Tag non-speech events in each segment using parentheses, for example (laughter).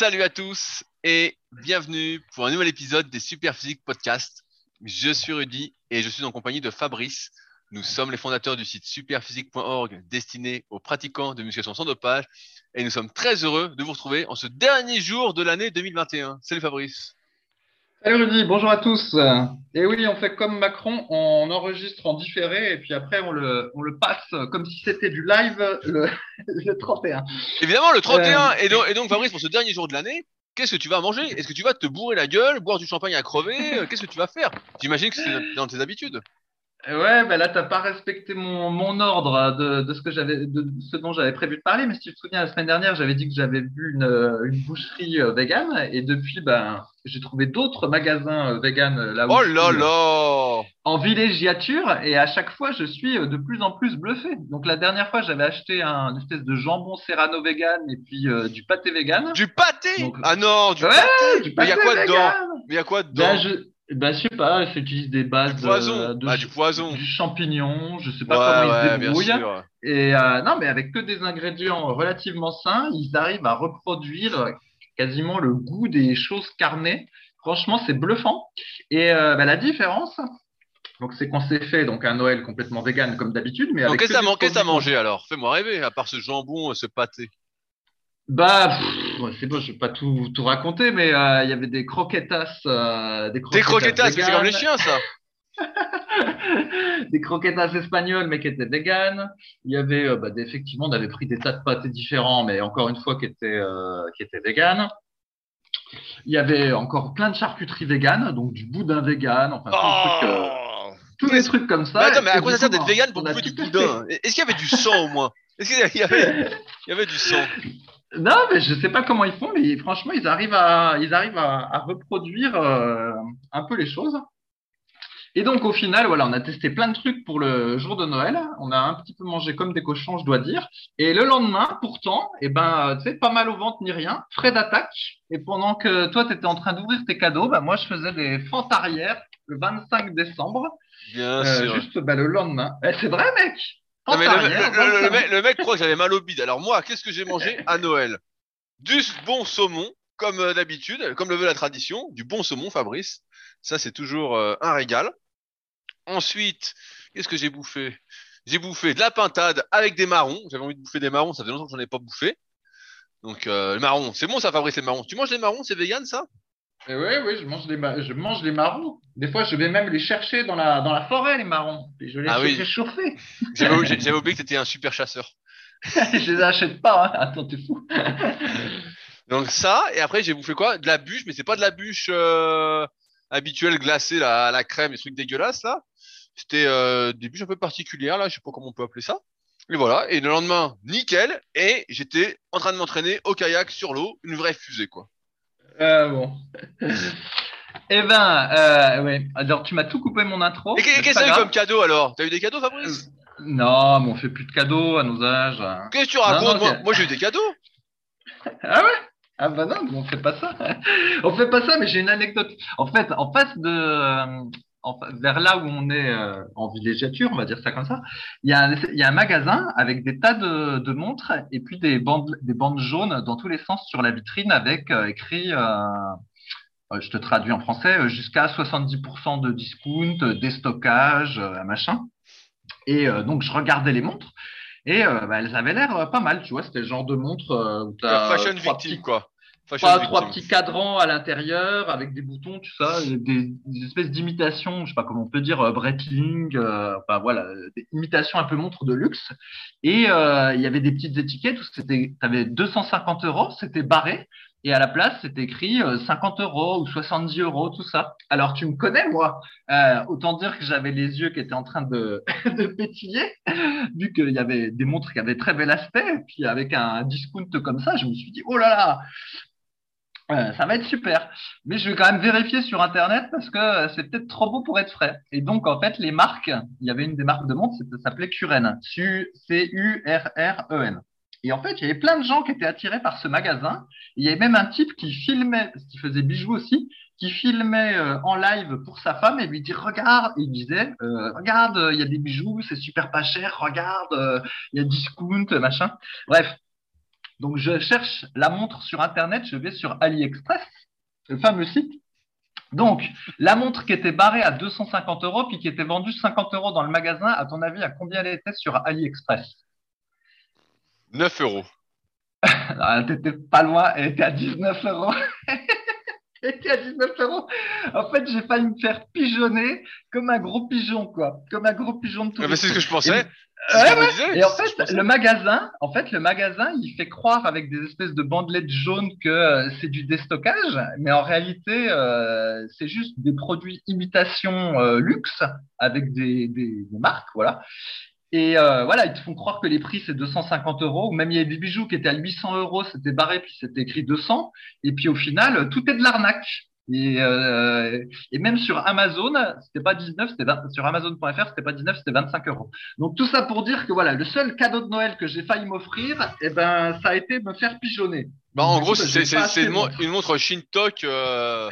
Salut à tous et bienvenue pour un nouvel épisode des Super Physique Podcast. Je suis Rudy et je suis en compagnie de Fabrice. Nous sommes les fondateurs du site superphysique.org destiné aux pratiquants de musculation sans dopage et nous sommes très heureux de vous retrouver en ce dernier jour de l'année 2021. Salut Fabrice. Salut Rudy, bonjour à tous. Et oui, on fait comme Macron, on enregistre en différé et puis après on le, on le passe comme si c'était du live le, (laughs) le 31. Évidemment, le 31. Et, donc, et donc, Fabrice, pour ce dernier jour de l'année, qu'est-ce que tu vas manger? Est-ce que tu vas te bourrer la gueule, boire du champagne à crever? Qu'est-ce que tu vas faire? J'imagine que c'est dans tes habitudes. Ouais, ben là, t'as pas respecté mon, mon ordre de, de ce que j'avais, de ce dont j'avais prévu de parler. Mais si tu te souviens, la semaine dernière, j'avais dit que j'avais vu une, une boucherie euh, vegan et depuis, ben, j'ai trouvé d'autres magasins euh, vegan euh, là où Oh là euh, là en villégiature et à chaque fois, je suis euh, de plus en plus bluffé. Donc la dernière fois, j'avais acheté un une espèce de jambon serrano vegan et puis euh, du pâté vegan. Du pâté? Donc- Ah non, du Ouais, pâté du Mais il y a pâté quoi vegan. dedans Mais il y a quoi dedans? Ben, je, ben, je sais pas, j'utilise des bases Du poison de, de- Ah, du poison du champignon, je sais pas Ouais, comment ils ouais, se bien débrouillent. Et euh, non, mais avec que des ingrédients relativement sains, ils arrivent à reproduire quasiment le goût des choses carnées. Franchement, c'est bluffant. Et euh, bah, la différence, donc c'est qu'on s'est fait donc un Noël complètement vegan comme d'habitude, mais avec qu'est-ce que que t'as des man- qu'est-ce que t'as produits- mangé alors Fais-moi rêver, à part ce jambon, ce pâté. Bah, pff, c'est bon, je vais pas tout, tout raconter, mais euh, il y avait des croquetas, euh, des Des croquetas, mais c'est comme les chiens, ça. (laughs) Des croquetas espagnoles, mais qui étaient véganes. Il y avait, euh, bah, effectivement, on avait pris des tas de pâtés différents, mais encore une fois, qui étaient, euh, qui étaient véganes. Il y avait encore plein de charcuteries véganes, donc du boudin vegan, enfin, tous les trucs, euh, Oh. tous les trucs comme ça. Mais attends, mais à quoi ça sert d'être vegan pour bouffer du boudin? Est-ce qu'il y avait du sang au moins? Est-ce qu'il y avait, il y avait du sang? (laughs) Non, mais je sais pas comment ils font, mais franchement, ils arrivent à, ils arrivent à, à reproduire euh, un peu les choses. Et donc, au final, voilà, on a testé plein de trucs pour le jour de Noël. On a un petit peu mangé comme des cochons, je dois dire. Et le lendemain, pourtant, eh ben, tu sais, pas mal au ventre ni rien, frais d'attaque. Et pendant que toi, tu étais en train d'ouvrir tes cadeaux, bah, moi, je faisais des fentes arrière le 25 décembre, Bien euh, sûr. juste bah, le lendemain. Eh, c'est vrai, mec! Non, mais Fentes le, arrière, le- le- le 25. mec, le mec croit que j'avais mal au bide. Alors moi, qu'est-ce que j'ai mangé à Noël? Du bon saumon, comme euh, d'habitude, comme le veut la tradition, du bon saumon, Fabrice. Ça, c'est toujours euh, un régal. Ensuite, qu'est-ce que j'ai bouffé? J'ai bouffé de la pintade avec des marrons. J'avais envie de bouffer des marrons, ça fait longtemps que j'en ai pas bouffé. Donc, euh, le marron, c'est bon ça, Fabrice, les marrons. Tu manges des marrons, c'est vegan ça? Eh oui, oui, je mange, les je mange les marrons. Des fois, je vais même les chercher dans la, dans la forêt, les marrons. Et je les Ah oui. réchauffer. (laughs) J'avais oublié que t'étais un super chasseur. (laughs) je les achète pas, hein. Attends, t'es fou. (laughs) Donc ça, et après j'ai bouffé quoi? De la bûche, mais c'est pas de la bûche euh, habituelle glacée, la, à la crème, les trucs dégueulasses là. C'était euh, des bûches un peu particulières là, je sais pas comment on peut appeler ça. Et voilà, et le lendemain, nickel, et j'étais en train de m'entraîner au kayak sur l'eau, une vraie fusée quoi. Euh, bon. (laughs) Eh ben, euh, ouais. Alors, tu m'as tout coupé mon intro. et qu'est-ce que t'as eu comme cadeau alors? T'as eu des cadeaux Fabrice? Non, mais on fait plus de cadeaux à nos âges. Qu'est-ce que tu racontes? Non, Moi, j'ai eu des cadeaux. (laughs) Ah ouais? Ah bah non, on fait pas ça. (laughs) On fait pas ça, mais j'ai une anecdote. En fait, en face de, vers là où on est euh, en villégiature, on va dire ça comme ça, il y a un, il y a un magasin avec des tas de, de montres et puis des bandes, des bandes jaunes dans tous les sens sur la vitrine avec euh, écrit, euh, je te traduis en français, jusqu'à 70% de discount, déstockage, euh, machin. Et donc je regardais les montres. Et bah, elles avaient l'air pas mal, tu vois. C'était le genre de montre t'as fashion victime petits quoi. Trois, petits cadrans à l'intérieur avec des boutons, tout ça, des, des espèces d'imitations, je sais pas comment on peut dire, euh, Breitling, euh, enfin voilà, euh, des imitations un peu montres de luxe. Et euh, il y avait des petites étiquettes où c'était, t'avais 250 euros, c'était barré, et à la place c'était écrit euh, 50 euros ou 70 euros, tout ça. Alors tu me connais moi, euh, autant dire que j'avais les yeux qui étaient en train de, (laughs) de pétiller, vu qu'il y avait des montres qui avaient très bel aspect, et puis avec un discount comme ça, je me suis dit oh là là. Ça va être super. Mais je vais quand même vérifier sur Internet parce que euh, c'est peut-être trop beau pour être vrai. Et donc, en fait, les marques, il y avait une des marques de montres, ça s'appelait Curen. C-U-R-R-E-N. Et en fait, il y avait plein de gens qui étaient attirés par ce magasin. Il y avait même un type qui filmait, qu'il faisait bijoux aussi, qui filmait euh, en live pour sa femme et lui dit regarde, il disait euh, regarde, il y a des bijoux, c'est super pas cher, regarde, il y a discount, machin. Bref. Donc, je cherche la montre sur Internet, je vais sur AliExpress, le fameux site. Donc, la montre qui était barrée à 250 euros, puis qui était vendue 50 euros dans le magasin, à ton avis, à combien elle était sur AliExpress? 9 euros. (laughs) T'étais pas loin, elle était à 19 euros. (laughs) à 19 euros. En fait, j'ai failli me faire pigeonner comme un gros pigeon, quoi. Comme un gros pigeon de tout. Ah c'est ce que je pensais. Et- Ouais, disais. En fait, le magasin, en fait, le magasin, il fait croire avec des espèces de bandelettes jaunes que euh, c'est du déstockage, mais en réalité, euh, c'est juste des produits imitation euh, luxe avec des, des, des marques, voilà. Et euh, voilà, ils te font croire que les prix c'est 250 euros. Même il y a des bijoux qui étaient à 800 euros, c'était barré puis c'était écrit 200. Et puis au final, tout est de l'arnaque. Et, euh, et même sur Amazon, c'était pas 19, c'était 20 sur Amazon.fr, c'était pas 19, c'était 25 euros. Donc tout ça pour dire que voilà, le seul cadeau de Noël que j'ai failli m'offrir, eh ben, ça a été me faire pigeonner. Bah, en gros, c'est une, montre. Shintok. euh,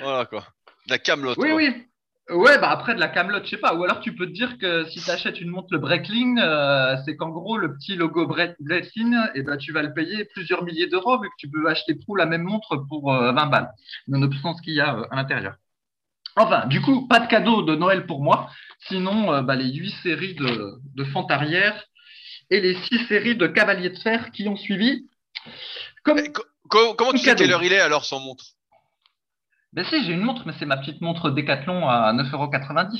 Voilà quoi. De La Camelot. Oui, quoi. oui. Ouais, bah après de la camelote, je sais pas. Ou alors tu peux te dire que si tu achètes une montre le Breitling, euh, c'est qu'en gros le petit logo Breit- Breitling, eh ben tu vas le payer plusieurs milliers d'euros vu que tu peux acheter pour la même montre pour euh, 20 balles, nonobstant ce qu'il y a euh, à l'intérieur. Enfin, du coup, pas de cadeau de Noël pour moi. Sinon, euh, bah, les huit séries de, de Fantarière et les six séries de Cavaliers de Fer qui ont suivi. Comme Eh, co- co- comment tu sais quelle heure il est alors sans montre? Ben si, j'ai une montre, mais c'est ma petite montre Decathlon à 9,90€.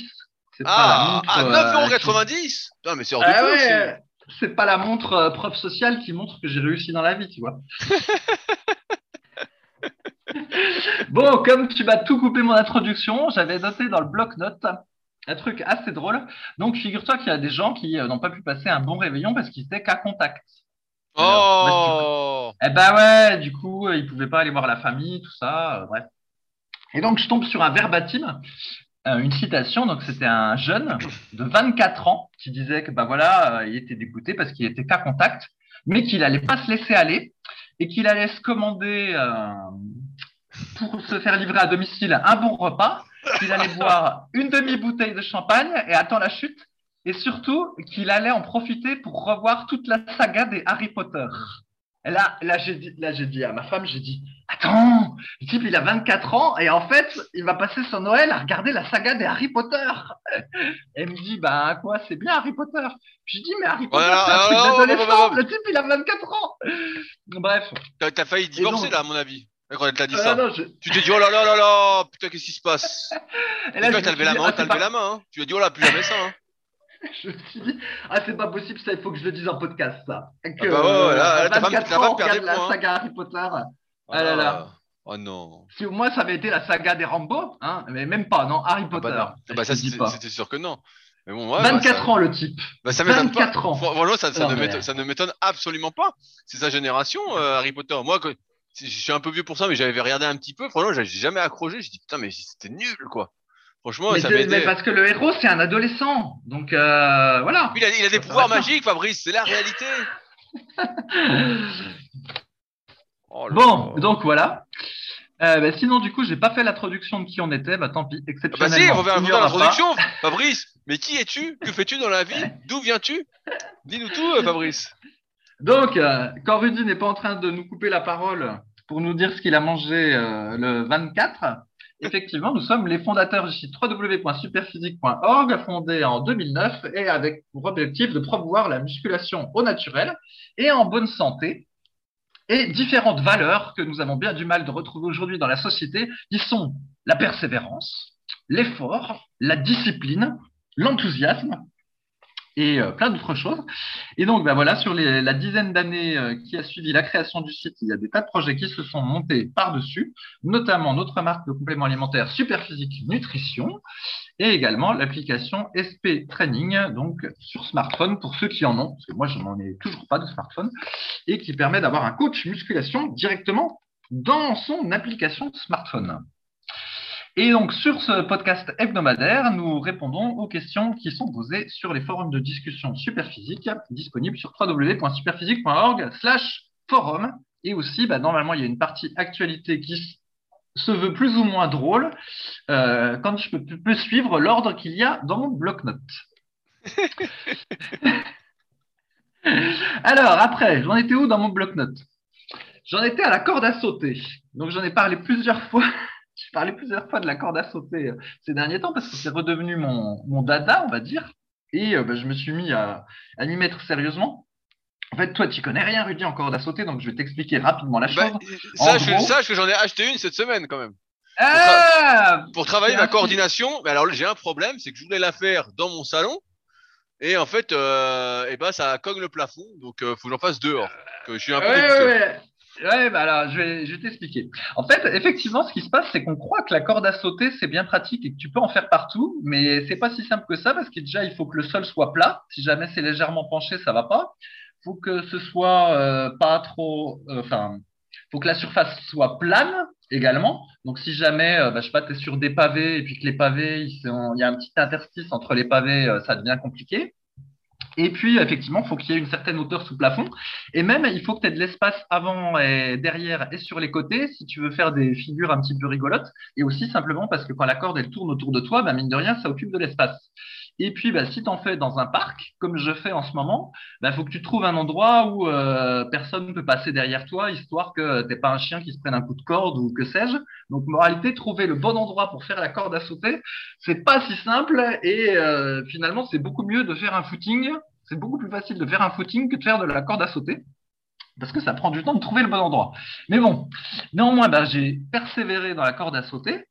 C'est pas la Ah, montre, à euh, 9,90€ Putain, mais c'est hors de Ah ouais, c'est pas la montre euh, preuve sociale qui montre que j'ai réussi dans la vie, tu vois. (laughs) bon, comme tu m'as tout coupé mon introduction, j'avais noté dans le bloc-notes un truc assez drôle. Donc, figure-toi qu'il y a des gens qui euh, n'ont pas pu passer un bon réveillon parce qu'ils étaient qu'à contact. Oh Eh ben ouais, du coup, euh, ils pouvaient pas aller voir la famille, tout ça, euh, bref. Et donc, je tombe sur un verbatim, euh, une citation. Donc, c'était un jeune de 24 ans qui disait que, bah voilà, euh, il était dégoûté parce qu'il était qu'à contact, mais qu'il allait pas se laisser aller et qu'il allait se commander euh, pour se faire livrer à domicile un bon repas, qu'il allait (laughs) boire une demi-bouteille de champagne et attend la chute, et surtout qu'il allait en profiter pour revoir toute la saga des Harry Potter. Et là, là, j'ai dit, là, j'ai dit à ma femme, j'ai dit, attends, le type, il a 24 ans et en fait, il va passer son Noël à regarder la saga des Harry Potter. (laughs) Elle me dit, bah, quoi, c'est bien Harry Potter. Je dis, mais Harry Potter, Voilà, c'est un truc d'adolescent. Le type, il a 24 ans. Bref. T'as t'as failli divorcer donc- là, à mon avis. Quand elle t'a dit Euh, ça. non, je- Tu t'es dit, oh là là là là, putain, qu'est-ce qui se passe (laughs) et là, je t'as levé la main, ah, t'as levé la main. hein. Tu lui as dit, oh là, plus jamais ça. Hein. (laughs) Je me suis dit, ah, c'est pas possible, ça, il faut que je le dise en podcast, ça. Que, Ah bah ouais, ouais, là, là, ta femme- 24 ta femme ans, on regarde la points, hein. saga Harry Potter. Ah là là. Oh non. Si au moins ça avait été la saga des Rambo, hein, mais même pas, non, Harry Ah Potter. bah. Ah bah, je ça, te dis c'était sûr que non. Mais bon, ouais, 24 bah, ça- ans le type. Bah, ça m'étonne pas. 24 ans. Fran- Franchement, ça, ça Non, ne m'étonne- ça ne m'étonne absolument pas. C'est sa génération, euh, Harry Potter. Moi, je suis un peu vieux pour ça, mais j'avais regardé un petit peu. Franchement, j'ai jamais accroché. J'ai dit, putain, mais c'était nul, quoi. Franchement, mais, ça mais parce que le héros, c'est un adolescent. Donc euh, voilà. Il a, il a des pouvoirs magiques, Fabrice. C'est la réalité. (laughs) Oh Bon, donc voilà. Euh, bah, sinon, du coup, j'ai pas fait l'introduction de qui on était. Bah tant pis, Ah Bah si, exceptionnellement. on va faire faire aura pas. l'introduction. Fabrice, mais qui es-tu? Que fais-tu dans la vie? D'où viens-tu? Dis-nous tout, euh, Fabrice. Donc, euh, quand Rudy n'est pas en train de nous couper la parole pour nous dire ce qu'il a mangé euh, le 24, effectivement, nous sommes les fondateurs du site www.superphysique.org, fondé en 2009 et avec pour objectif de promouvoir la musculation au naturel et en bonne santé et différentes valeurs que nous avons bien du mal de retrouver aujourd'hui dans la société, qui sont la persévérance, l'effort, la discipline, l'enthousiasme et euh, plein d'autres choses. Et donc, ben voilà, sur la dizaine d'années euh, qui a suivi la création du site, il y a des tas de projets qui se sont montés par-dessus, notamment notre marque de compléments alimentaires Superphysique Nutrition et également l'application SP Training, donc sur smartphone pour ceux qui en ont, parce que moi je n'en ai toujours pas de smartphone, et qui permet d'avoir un coach musculation directement dans son application smartphone. Et donc, sur ce podcast hebdomadaire, nous répondons aux questions qui sont posées sur les forums de discussion Superphysique, disponibles sur www.superphysique.org slash forum. Et aussi, bah, normalement, il y a une partie actualité qui se veut plus ou moins drôle, euh, quand je peux, peux suivre l'ordre qu'il y a dans mon bloc-notes. (laughs) Alors, après, j'en étais où dans mon bloc-notes? J'en étais à la corde à sauter. Donc, j'en ai parlé plusieurs fois. (laughs) J'ai parlé plusieurs fois de la corde à sauter euh, ces derniers temps parce que c'est redevenu mon, mon dada, on va dire. Et euh, bah, je me suis mis à, à m'y mettre sérieusement. En fait, toi, tu connais rien, Rudy, en corde à sauter, donc je vais t'expliquer rapidement la Bah, chose. sache, gros- sache que j'en ai acheté une cette semaine quand même. Ah Pour travailler ma coordination, mais alors j'ai un problème, c'est que je voulais la faire dans mon salon. Et en fait, euh, eh ben, ça cogne le plafond, donc euh, faut que j'en fasse dehors. Que je suis un peu Ouais, dégoûté. ouais, ouais. Ouais, bah alors, je vais, je vais t'expliquer. En fait, effectivement, ce qui se passe, c'est qu'on croit que la corde à sauter, c'est bien pratique et que tu peux en faire partout, mais c'est pas si simple que ça parce que déjà, il faut que le sol soit plat. Si jamais c'est légèrement penché, ça va pas. Faut que ce soit euh, pas trop, euh, enfin, faut que la surface soit plane également. Donc, si jamais, euh, bah, je sais pas, sur des pavés et puis que les pavés, il y a un petit interstice entre les pavés, ça devient compliqué. Et puis, effectivement, il faut qu'il y ait une certaine hauteur sous plafond. Et même, il faut que tu aies de l'espace avant et derrière et sur les côtés si tu veux faire des figures un petit peu rigolotes. Et aussi simplement parce que quand la corde elle tourne autour de toi, bah, mine de rien, ça occupe de l'espace. Et puis, bah, si tu en fais dans un parc, comme je fais en ce moment, il faut que tu trouves un endroit où euh, personne ne peut passer derrière toi, histoire que t'aies pas un chien qui se prenne un coup de corde ou que sais-je. Donc, moralité, trouver le bon endroit pour faire la corde à sauter, c'est pas si simple. Et euh, finalement, c'est beaucoup mieux de faire un footing. C'est beaucoup plus facile de faire un footing que de faire de la corde à sauter. Parce que ça prend du temps de trouver le bon endroit. Mais bon, néanmoins, bah, j'ai persévéré dans la corde à sauter.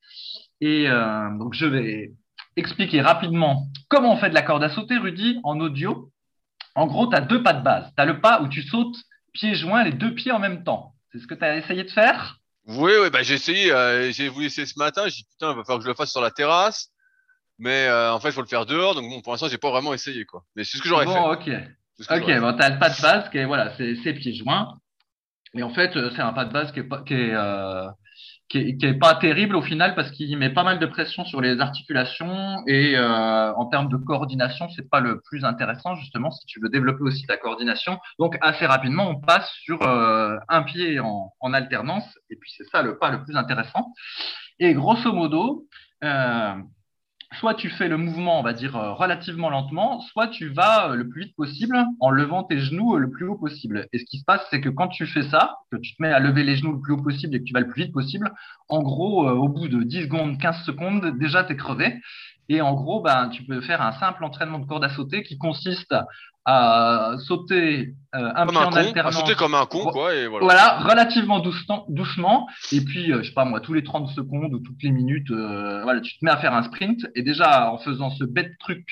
Et euh, donc, je vais expliquer rapidement comment on fait de la corde à sauter, Rudy, en audio. En gros, tu as deux pas de base. Tu as le pas où tu sautes pieds joints, les deux pieds en même temps. C'est ce que tu as essayé de faire? Oui, oui, bah, j'ai essayé, euh, j'ai voulu essayer ce matin, j'ai dit putain, il va falloir que je le fasse sur la terrasse. Mais euh, en fait, il faut le faire dehors, donc bon, pour l'instant, j'ai pas vraiment essayé, quoi. Mais c'est ce que j'aurais fait. Bon, ok. Que Ok, fait. bon, tu as le pas de base qui est, voilà, c'est pieds joints. Et en fait, euh, c'est un pas de base qui est qui est, euh, qui est, pas terrible au final parce qu'il met pas mal de pression sur les articulations et euh, en termes de coordination, c'est pas le plus intéressant justement si tu veux développer aussi ta coordination. Donc assez rapidement, on passe sur euh, un pied en, en alternance et puis c'est ça le pas le plus intéressant. Et grosso modo, euh, soit tu fais le mouvement, on va dire, euh, relativement lentement, soit tu vas euh, le plus vite possible en levant tes genoux euh, le plus haut possible. Et ce qui se passe, c'est que quand tu fais ça, que tu te mets à lever les genoux le plus haut possible et que tu vas le plus vite possible, en gros, au bout de 10 secondes, 15 secondes, déjà, tu es crevé. Et en gros, ben, tu peux faire un simple entraînement de corde à sauter qui consiste à sauter euh, un Comme pied un en con, à alternance. sauter comme un con, quoi, et voilà. Voilà, relativement doucement, doucement. Et puis, euh, je sais pas moi, tous les 30 secondes ou toutes les minutes, euh, voilà, tu te mets à faire un sprint. Et déjà, en faisant ce bête truc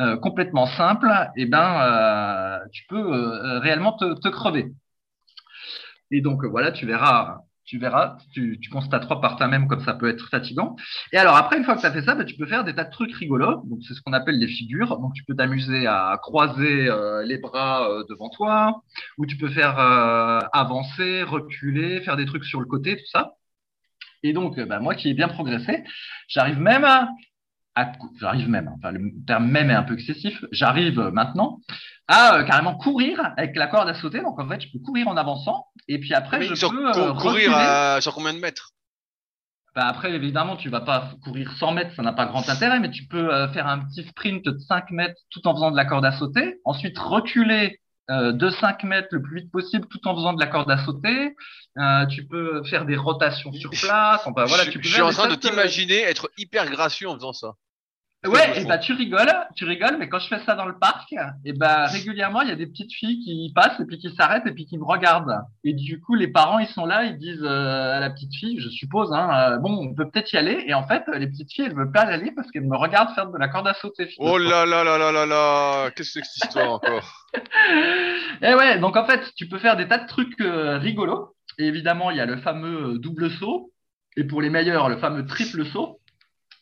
euh, complètement simple, eh ben, euh, tu peux euh, réellement te, te crever. Et donc, voilà, tu verras, tu verras, tu, tu constateras par toi-même comme ça peut être fatigant. Et alors, après, une fois que tu as fait ça, ben, tu peux faire des tas de trucs rigolos. Donc, c'est ce qu'on appelle les figures. Donc, tu peux t'amuser à croiser euh, les bras euh, devant toi, ou tu peux faire euh, avancer, reculer, faire des trucs sur le côté, tout ça. Et donc, euh, bah, moi qui ai bien progressé, j'arrive même à, à j'arrive même, enfin le terme même est un peu excessif, j'arrive maintenant à euh, carrément courir avec la corde à sauter. Donc en fait, je peux courir en avançant, et puis après, Mais je sur- peux euh, cou- courir à, sur combien de mètres? Bah, après, évidemment, tu vas pas courir 100 mètres, ça n'a pas grand intérêt, mais tu peux euh, faire un petit sprint de 5 mètres tout en faisant de la corde à sauter. Ensuite, reculer euh, de 5 mètres le plus vite possible tout en faisant de la corde à sauter. Euh, tu peux faire des rotations sur place. Enfin, voilà, je, tu peux je suis en train de t'imaginer être hyper gracieux en faisant ça. Ouais, et bah tu rigoles, tu rigoles, mais quand je fais ça dans le parc, et bah régulièrement il y a des petites filles qui passent et puis qui s'arrêtent et puis qui me regardent. Et du coup les parents ils sont là, ils disent euh, à la petite fille, je suppose, hein, euh, bon on peut peut-être y aller. Et en fait les petites filles elles veulent pas y aller parce qu'elles me regardent faire de la corde à sauter. Oh là là là là là là Qu'est-ce que c'est que cette histoire encore? (laughs) Et ouais, donc en fait tu peux faire des tas de trucs euh, rigolos. Et évidemment il y a le fameux euh, double saut et pour les meilleurs le fameux triple saut.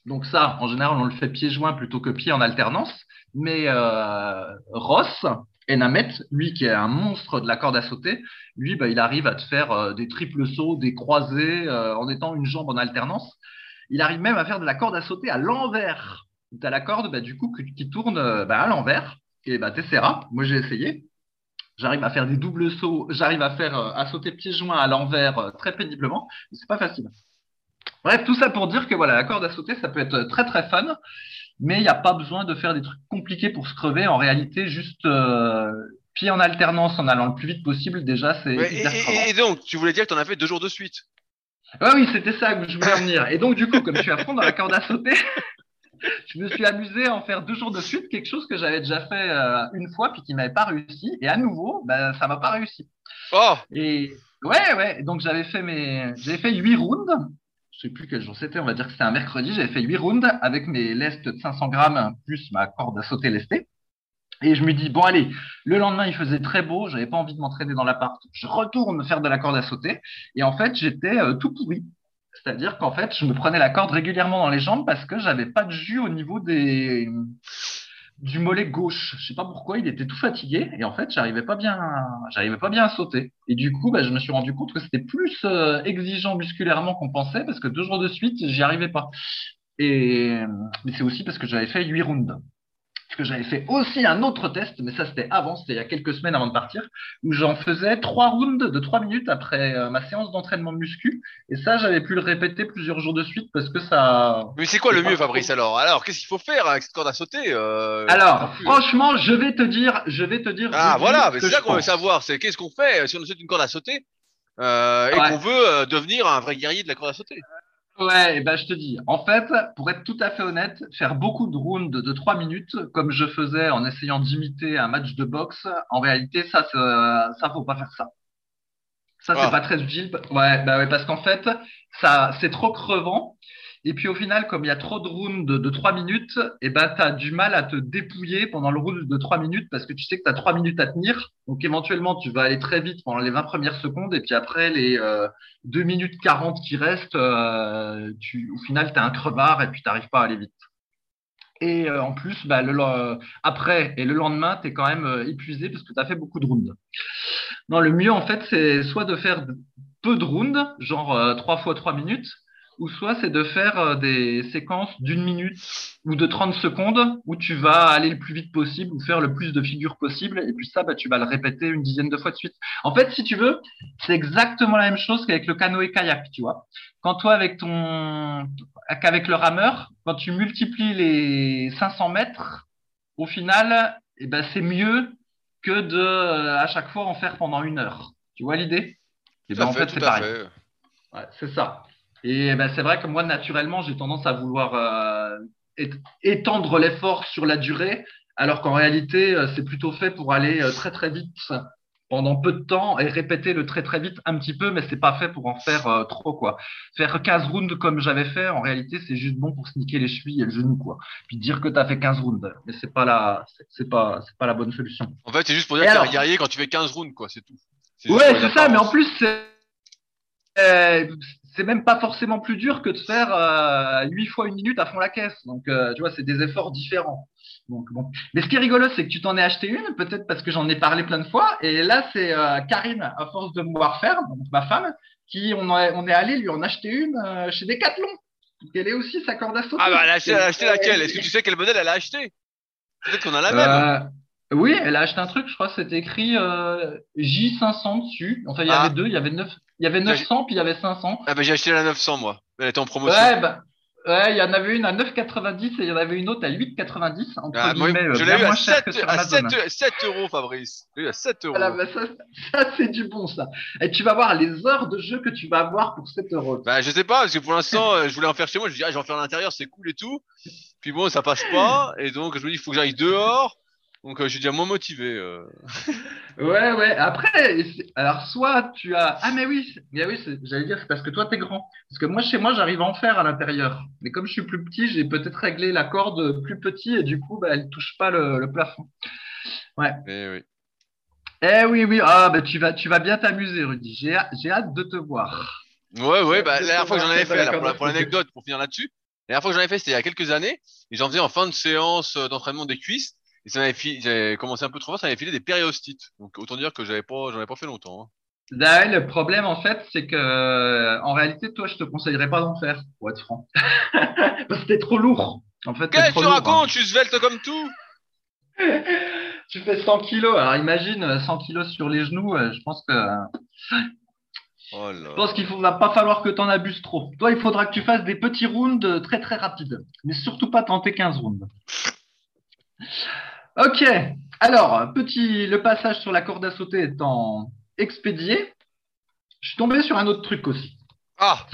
Donc ça, en général, on le fait pieds joints plutôt que pieds en alternance. Mais euh, Ross, Enamet, lui qui est un monstre de la corde à sauter, lui, bah, il arrive à te faire euh, des triples sauts, des croisés euh, en étant une jambe en alternance. Il arrive même à faire de la corde à sauter à l'envers. Tu as la corde, bah, du coup, qui tourne bah, à l'envers. Et bah, t'essaieras. Moi, j'ai essayé. J'arrive à faire des doubles sauts. J'arrive à faire à sauter pieds joints à l'envers très péniblement. C'est pas facile. Bref, tout ça pour dire que voilà, la corde à sauter, ça peut être très très fun, mais il n'y a pas besoin de faire des trucs compliqués pour se crever. En réalité, juste euh, Puis en alternance, en allant le plus vite possible, déjà, c'est Ouais, et, et- donc, tu voulais dire que t'en as fait deux jours de suite. Ouais, oui, c'était ça que je voulais en venir. Et donc, du coup, comme je suis à fond dans la corde à sauter, (laughs) je me suis amusé à en faire deux jours de suite, quelque chose que j'avais déjà fait euh, une fois, puis qui m'avait pas réussi. Et à nouveau, ben, ça m'a pas réussi. Oh, Et ouais, ouais. Donc, j'avais fait mes, j'avais fait huit rounds. Je sais plus quel jour c'était. On va dire que c'était un mercredi. J'avais fait huit rounds avec mes lestes de 500 grammes plus ma corde à sauter lestée. Et je me dis, bon, allez, le lendemain, il faisait très beau, j'avais pas envie de m'entraîner dans l'appart. Je retourne faire de la corde à sauter. Et en fait, j'étais euh, tout pourri. C'est-à-dire qu'en fait, je me prenais la corde régulièrement dans les jambes parce que j'avais pas de jus au niveau des du mollet gauche. Je sais pas pourquoi, il était tout fatigué et en fait, j'arrivais pas bien, j'arrivais pas bien à sauter. Et du coup, bah, je me suis rendu compte que c'était plus euh, exigeant musculairement qu'on pensait parce que deux jours de suite, j'y arrivais pas. Et mais c'est aussi parce que j'avais fait huit rounds. Parce que j'avais fait aussi un autre test, mais ça c'était avant, c'était il y a quelques semaines avant de partir, où j'en faisais trois rounds de trois minutes après euh, ma séance d'entraînement muscu. Et ça, j'avais pu le répéter plusieurs jours de suite parce que ça. mais c'est quoi le mieux. Fabrice, alors? Alors, qu'est-ce qu'il faut faire avec cette corde à sauter euh, Alors, franchement, je vais te dire, je vais te dire. Ah, voilà, ce c'est ça qu'on veut savoir. C'est qu'est-ce qu'on fait si on saute une corde à sauter euh, et Ouais. qu'on veut euh, devenir un vrai guerrier de la corde à sauter. Ouais, et ben je te dis, en fait, pour être tout à fait honnête, faire beaucoup de rounds de 3 minutes, comme je faisais en essayant d'imiter un match de boxe, en réalité, ça, ça, ça faut pas faire ça. Ça, c'est Ah. pas très utile. Ouais, bah ouais, parce qu'en fait, ça, c'est trop crevant. Et puis au final, comme il y a trop de rounds de, de 3 minutes, et ben t'as du mal à te dépouiller pendant le round de 3 minutes parce que tu sais que t'as 3 minutes à tenir. Donc éventuellement, tu vas aller très vite pendant les 20 premières secondes et puis après les euh, 2 minutes 40 qui restent, euh, tu, au final, t'as un crevard et puis t'arrives pas à aller vite. Et euh, en plus, bah, après et le lendemain, tu es quand même euh, épuisé parce que tu as fait beaucoup de rounds. Non, le mieux, en fait, c'est soit de faire peu de rounds, genre euh, 3 fois 3 minutes, ou soit c'est de faire euh, des séquences d'une minute ou de 30 secondes où tu vas aller le plus vite possible ou faire le plus de figures possible. Et puis ça, bah, tu vas le répéter une dizaine de fois de suite. En fait, si tu veux, c'est exactement la même chose qu'avec le canoë-kayak, tu vois. Quand toi, avec ton, qu'avec le rameur, quand tu multiplies les 500 mètres, au final, eh ben, c'est mieux que de, euh, à chaque fois, en faire pendant une heure. Tu vois l'idée? Eh ben, en fait, c'est pareil. Ouais, c'est ça. Et ben, c'est vrai que moi, naturellement, j'ai tendance à vouloir euh, étendre l'effort sur la durée, alors qu'en réalité, euh, c'est plutôt fait pour aller euh, très très vite pendant peu de temps et répéter le très très vite un petit peu, mais c'est pas fait pour en faire euh, trop quoi. Faire 15 rounds comme j'avais fait, en réalité, c'est juste bon pour se niquer les chevilles et le genou quoi. Puis dire que tu as fait 15 rounds, mais c'est pas la c'est- c'est pas c'est pas la bonne solution. En fait, c'est juste pour dire Et que t'es un alors guerrier quand tu fais 15 rounds, quoi, c'est tout. Ouais, c'est ça, mais en plus, c'est euh, c'est même pas forcément plus dur que de faire euh, 8 fois une minute à fond la caisse. Donc, euh, tu vois, c'est des efforts différents. Donc, bon. Mais ce qui est rigolo, c'est que tu t'en es acheté une, peut-être parce que j'en ai parlé plein de fois. Et là, c'est euh, Karine, à force de me voir faire, donc ma femme, qui on, est- on est allé lui en acheter une euh, chez Decathlon. Elle est aussi sa corde à sauter. Ah bah, elle a acheté, elle a acheté laquelle? Est-ce que tu sais quel modèle elle a acheté? Peut-être qu'on a la même. Euh, oui, elle a acheté un truc, je crois que c'était écrit euh, J500 dessus. Enfin, il y Ah. avait deux, il y avait, neuf, il y avait 900, puis il y avait 500. Ah bah, j'ai acheté la 900, moi. Elle était en promotion. Ouais, bah, ouais, il y en avait une à 9,90 et il y en avait une autre à 8,90. Entre Ah, moi, je l'ai eu à moins cher 7, que sur à Amazon. 7, 7 euros, Fabrice. Je l'ai eu à 7 euros. Voilà, bah, ça, ça c'est du bon, ça. Et tu vas voir les heures de jeu que tu vas avoir pour 7 euros. Bah, je sais pas, parce que pour l'instant, euh, je voulais en faire chez moi. Je me dis, ah, je vais en faire à l'intérieur, c'est cool et tout. Puis bon, ça passe pas. Et donc, je me dis, il faut que j'aille dehors. Donc, euh, je suis déjà moins motivé. euh. (laughs) Ouais, ouais. Après, alors soit tu as. Ah, mais oui, mais oui, j'allais dire, c'est parce que toi, t'es grand. Parce que moi, chez moi, j'arrive à en faire à l'intérieur. Mais comme je suis plus petit, j'ai peut-être réglé la corde plus petit et du coup, bah, elle touche pas le, le plafond. Mais oui. Eh oui, oui. Ah, bah, tu vas, tu vas bien t'amuser, Rudy. J'ai, hâte- j'ai hâte de te voir. Ouais, ouais, bah, la dernière fois que j'en avais fait, là, pour la- corde pour l'anecdote, pour finir là-dessus, la dernière fois que j'en avais fait, c'était il y a quelques années, et j'en faisais en fin de séance euh, d'entraînement des cuisses, et ça m'avait fi- j'avais commencé un peu trop fort, ça m'avait filé des périostites. Donc, autant dire que j'avais pas, j'en avais pas fait longtemps. hein. Là, le problème, en fait, c'est que, en réalité, toi, je te conseillerais pas d'en faire, pour être franc. (laughs) Parce que t'es trop lourd. En fait, Qu'est-ce que tu lourd, racontes? Je suis svelte comme tout! hein. (laughs) Tu fais 100 kilos. Alors, imagine, euh, 100 kilos sur les genoux, euh, je pense que, (laughs) Oh là. je pense qu'il ne va pas falloir que tu en abuses trop. Toi, il faudra que tu fasses des petits rounds euh, très, très rapides. Mais surtout pas tenter 15 rounds. Ok. Alors, petit, le passage sur la corde à sauter étant expédié, je suis tombé sur un autre truc aussi. Ah,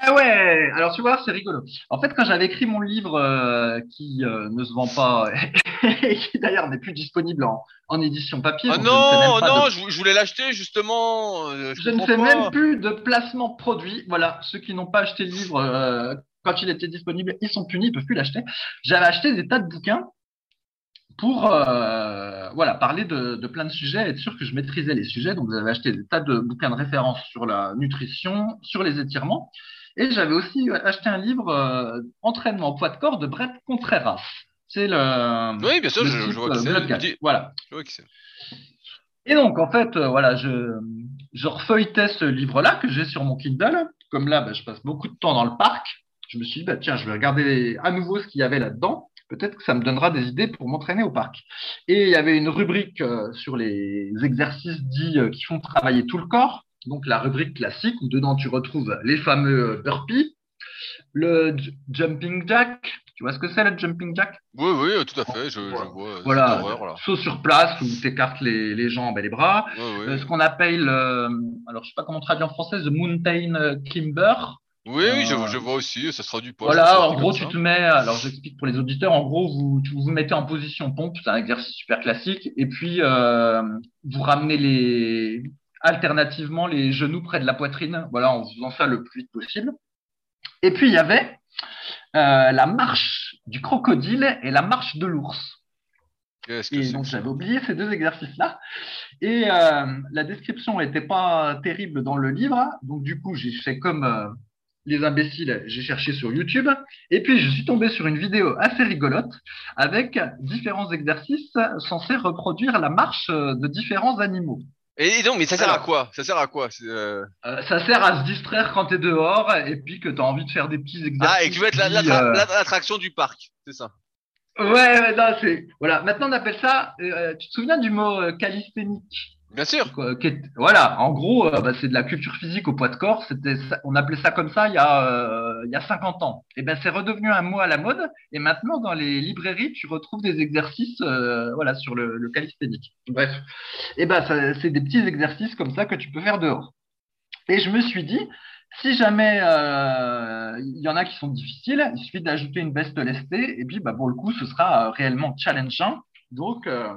Ah ouais, alors tu vois, c'est rigolo. En fait, quand j'avais écrit mon livre euh, qui euh, ne se vend pas (laughs) et qui d'ailleurs n'est plus disponible en, en édition papier, ah je ne non, non, de- je, je voulais l'acheter justement. euh, je ne fais pas. même plus de placement produit. Voilà, ceux qui n'ont pas acheté le livre quand il était disponible, ils sont punis, ils peuvent plus l'acheter. J'avais acheté des tas de bouquins pour euh, voilà parler de, de plein de sujets, être sûr que je maîtrisais les sujets. Donc j'avais acheté des tas de bouquins de référence sur la nutrition, sur les étirements, et j'avais aussi acheté un livre euh, entraînement poids de corps de Brett Contreras. C'est le Oui, bien sûr, je, je vois qui euh, c'est. Voilà. Je vois qui c'est. Et donc, en fait, euh, voilà, je, je refeuilletais ce livre-là que j'ai sur mon Kindle. Comme là, bah, je passe beaucoup de temps dans le parc. Je me suis dit, bah, tiens, je vais regarder à nouveau ce qu'il y avait là-dedans. Peut-être que ça me donnera des idées pour m'entraîner au parc. Et il y avait une rubrique euh, sur les exercices dits euh, qui font travailler tout le corps. Donc, la rubrique classique où dedans tu retrouves les fameux euh, burpees, le jumping jack. Tu vois ce que c'est le jumping jack? Oui, oui, tout à fait. Je, je Voilà. vois Voilà, cette horreur là. saut sur place où tu écartes les, les jambes et les bras. Ouais. Euh, ce qu'on appelle, euh, alors je sais pas comment traduire en français, the mountain climber. Oui, oui, je, Euh, je vois aussi. Ça se traduit pas. Voilà, en gros, tu ça. te mets, alors j'explique pour les auditeurs, en gros, vous vous, vous mettez en position pompe, c'est un exercice super classique, et puis euh, vous ramenez les, alternativement les genoux près de la poitrine, voilà, en faisant ça le plus vite possible. Et puis il y avait euh, la marche du crocodile et la marche de l'ours. Et donc j'avais oublié ces deux exercices-là. Et euh, la description n'était pas terrible dans le livre. Donc du coup, j'ai fait comme euh, les imbéciles, j'ai cherché sur YouTube. Et puis je suis tombé sur une vidéo assez rigolote avec différents exercices censés reproduire la marche de différents animaux. Et, donc, mais ça sert à quoi? Ça sert à quoi? Euh, Euh, ça sert à se distraire quand tu es dehors et puis que tu as envie de faire des petits exercices. Ah, et que tu veux être euh, l'attra- l'attraction du parc, c'est ça? Ouais, ouais, non, c'est. Voilà, maintenant on appelle ça. tu te souviens du mot calisthénique Bien sûr. est- voilà, en gros, euh, bah, c'est de la culture physique au poids de corps. C'était, on appelait ça comme ça il y a, euh, il y a 50 ans. Et ben, c'est redevenu un mot à la mode. Et maintenant, dans les librairies, tu retrouves des exercices, euh, voilà, sur le, le calisthénique. Bref. Et ben, c'est des petits exercices comme ça que tu peux faire dehors. Et je me suis dit, si jamais euh, il y en a qui sont difficiles, il suffit d'ajouter une veste lestée. Et puis, bah, pour le coup, ce sera euh, réellement challengeant. Donc, euh,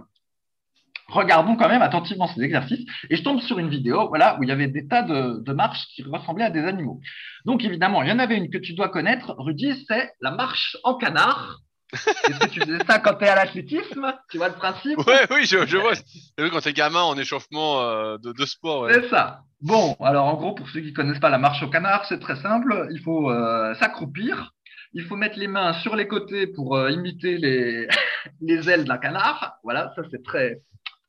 regardons quand même attentivement ces exercices. Et je tombe sur une vidéo voilà, où il y avait des tas de, de marches qui ressemblaient à des animaux. Donc évidemment, il y en avait une que tu dois connaître, Rudy, c'est la marche en canard. (laughs) Est-ce que tu faisais ça quand tu es à l'athlétisme? Tu vois le principe? Ouais, oui, je, je vois. Vu quand t'es gamin en échauffement euh, de, de sport. Ouais. C'est ça. Bon, alors en gros, pour ceux qui connaissent pas la marche au canard, c'est très simple. Il faut euh, s'accroupir. Il faut mettre les mains sur les côtés pour euh, imiter les, (laughs) les ailes d'un canard. Voilà, ça c'est très,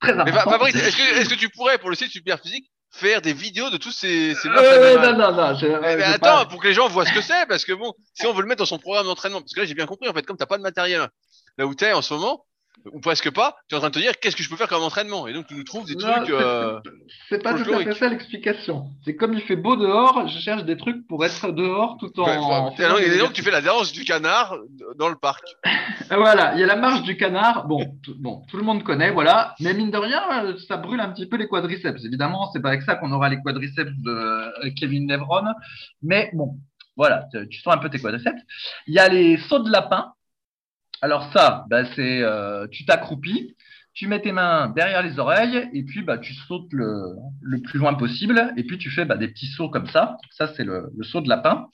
très Mais important. Fabrice, est-ce que, tu pourrais, pour le site Super Physique, faire des vidéos de tous ces, ces Euh, non, non, non. je- Mais, mais j'ai attends, pas- pour que les gens voient ce que c'est, parce que bon, si on veut le mettre dans son programme d'entraînement, parce que là j'ai bien compris, en fait, comme t'as pas de matériel là où t'es en ce moment, ou presque pas, tu es en train de te dire qu'est-ce que je peux faire comme entraînement, et donc tu nous trouves des Non, trucs. c'est- euh, C'est pas tout à fait ça l'explication. C'est comme il fait beau dehors, je cherche des trucs pour être dehors tout en. ouais, en Et donc, des et donc, tu fais la danse du canard dans le parc. (laughs) Voilà, il y a la marche du canard. Bon, tout, bon, tout le monde connaît, voilà. Mais mine de rien, euh, ça brûle un petit peu les quadriceps. Évidemment, c'est pas avec ça qu'on aura les quadriceps de euh, Kevin Nevron. Mais bon, voilà, tu sens un peu tes quadriceps. Il y a les sauts de lapin. Alors ça, bah, c'est, euh, tu t'accroupis, tu mets tes mains derrière les oreilles et puis bah, tu sautes le, le plus loin possible. Et puis tu fais bah, des petits sauts comme ça. Ça, c'est le, le saut de lapin.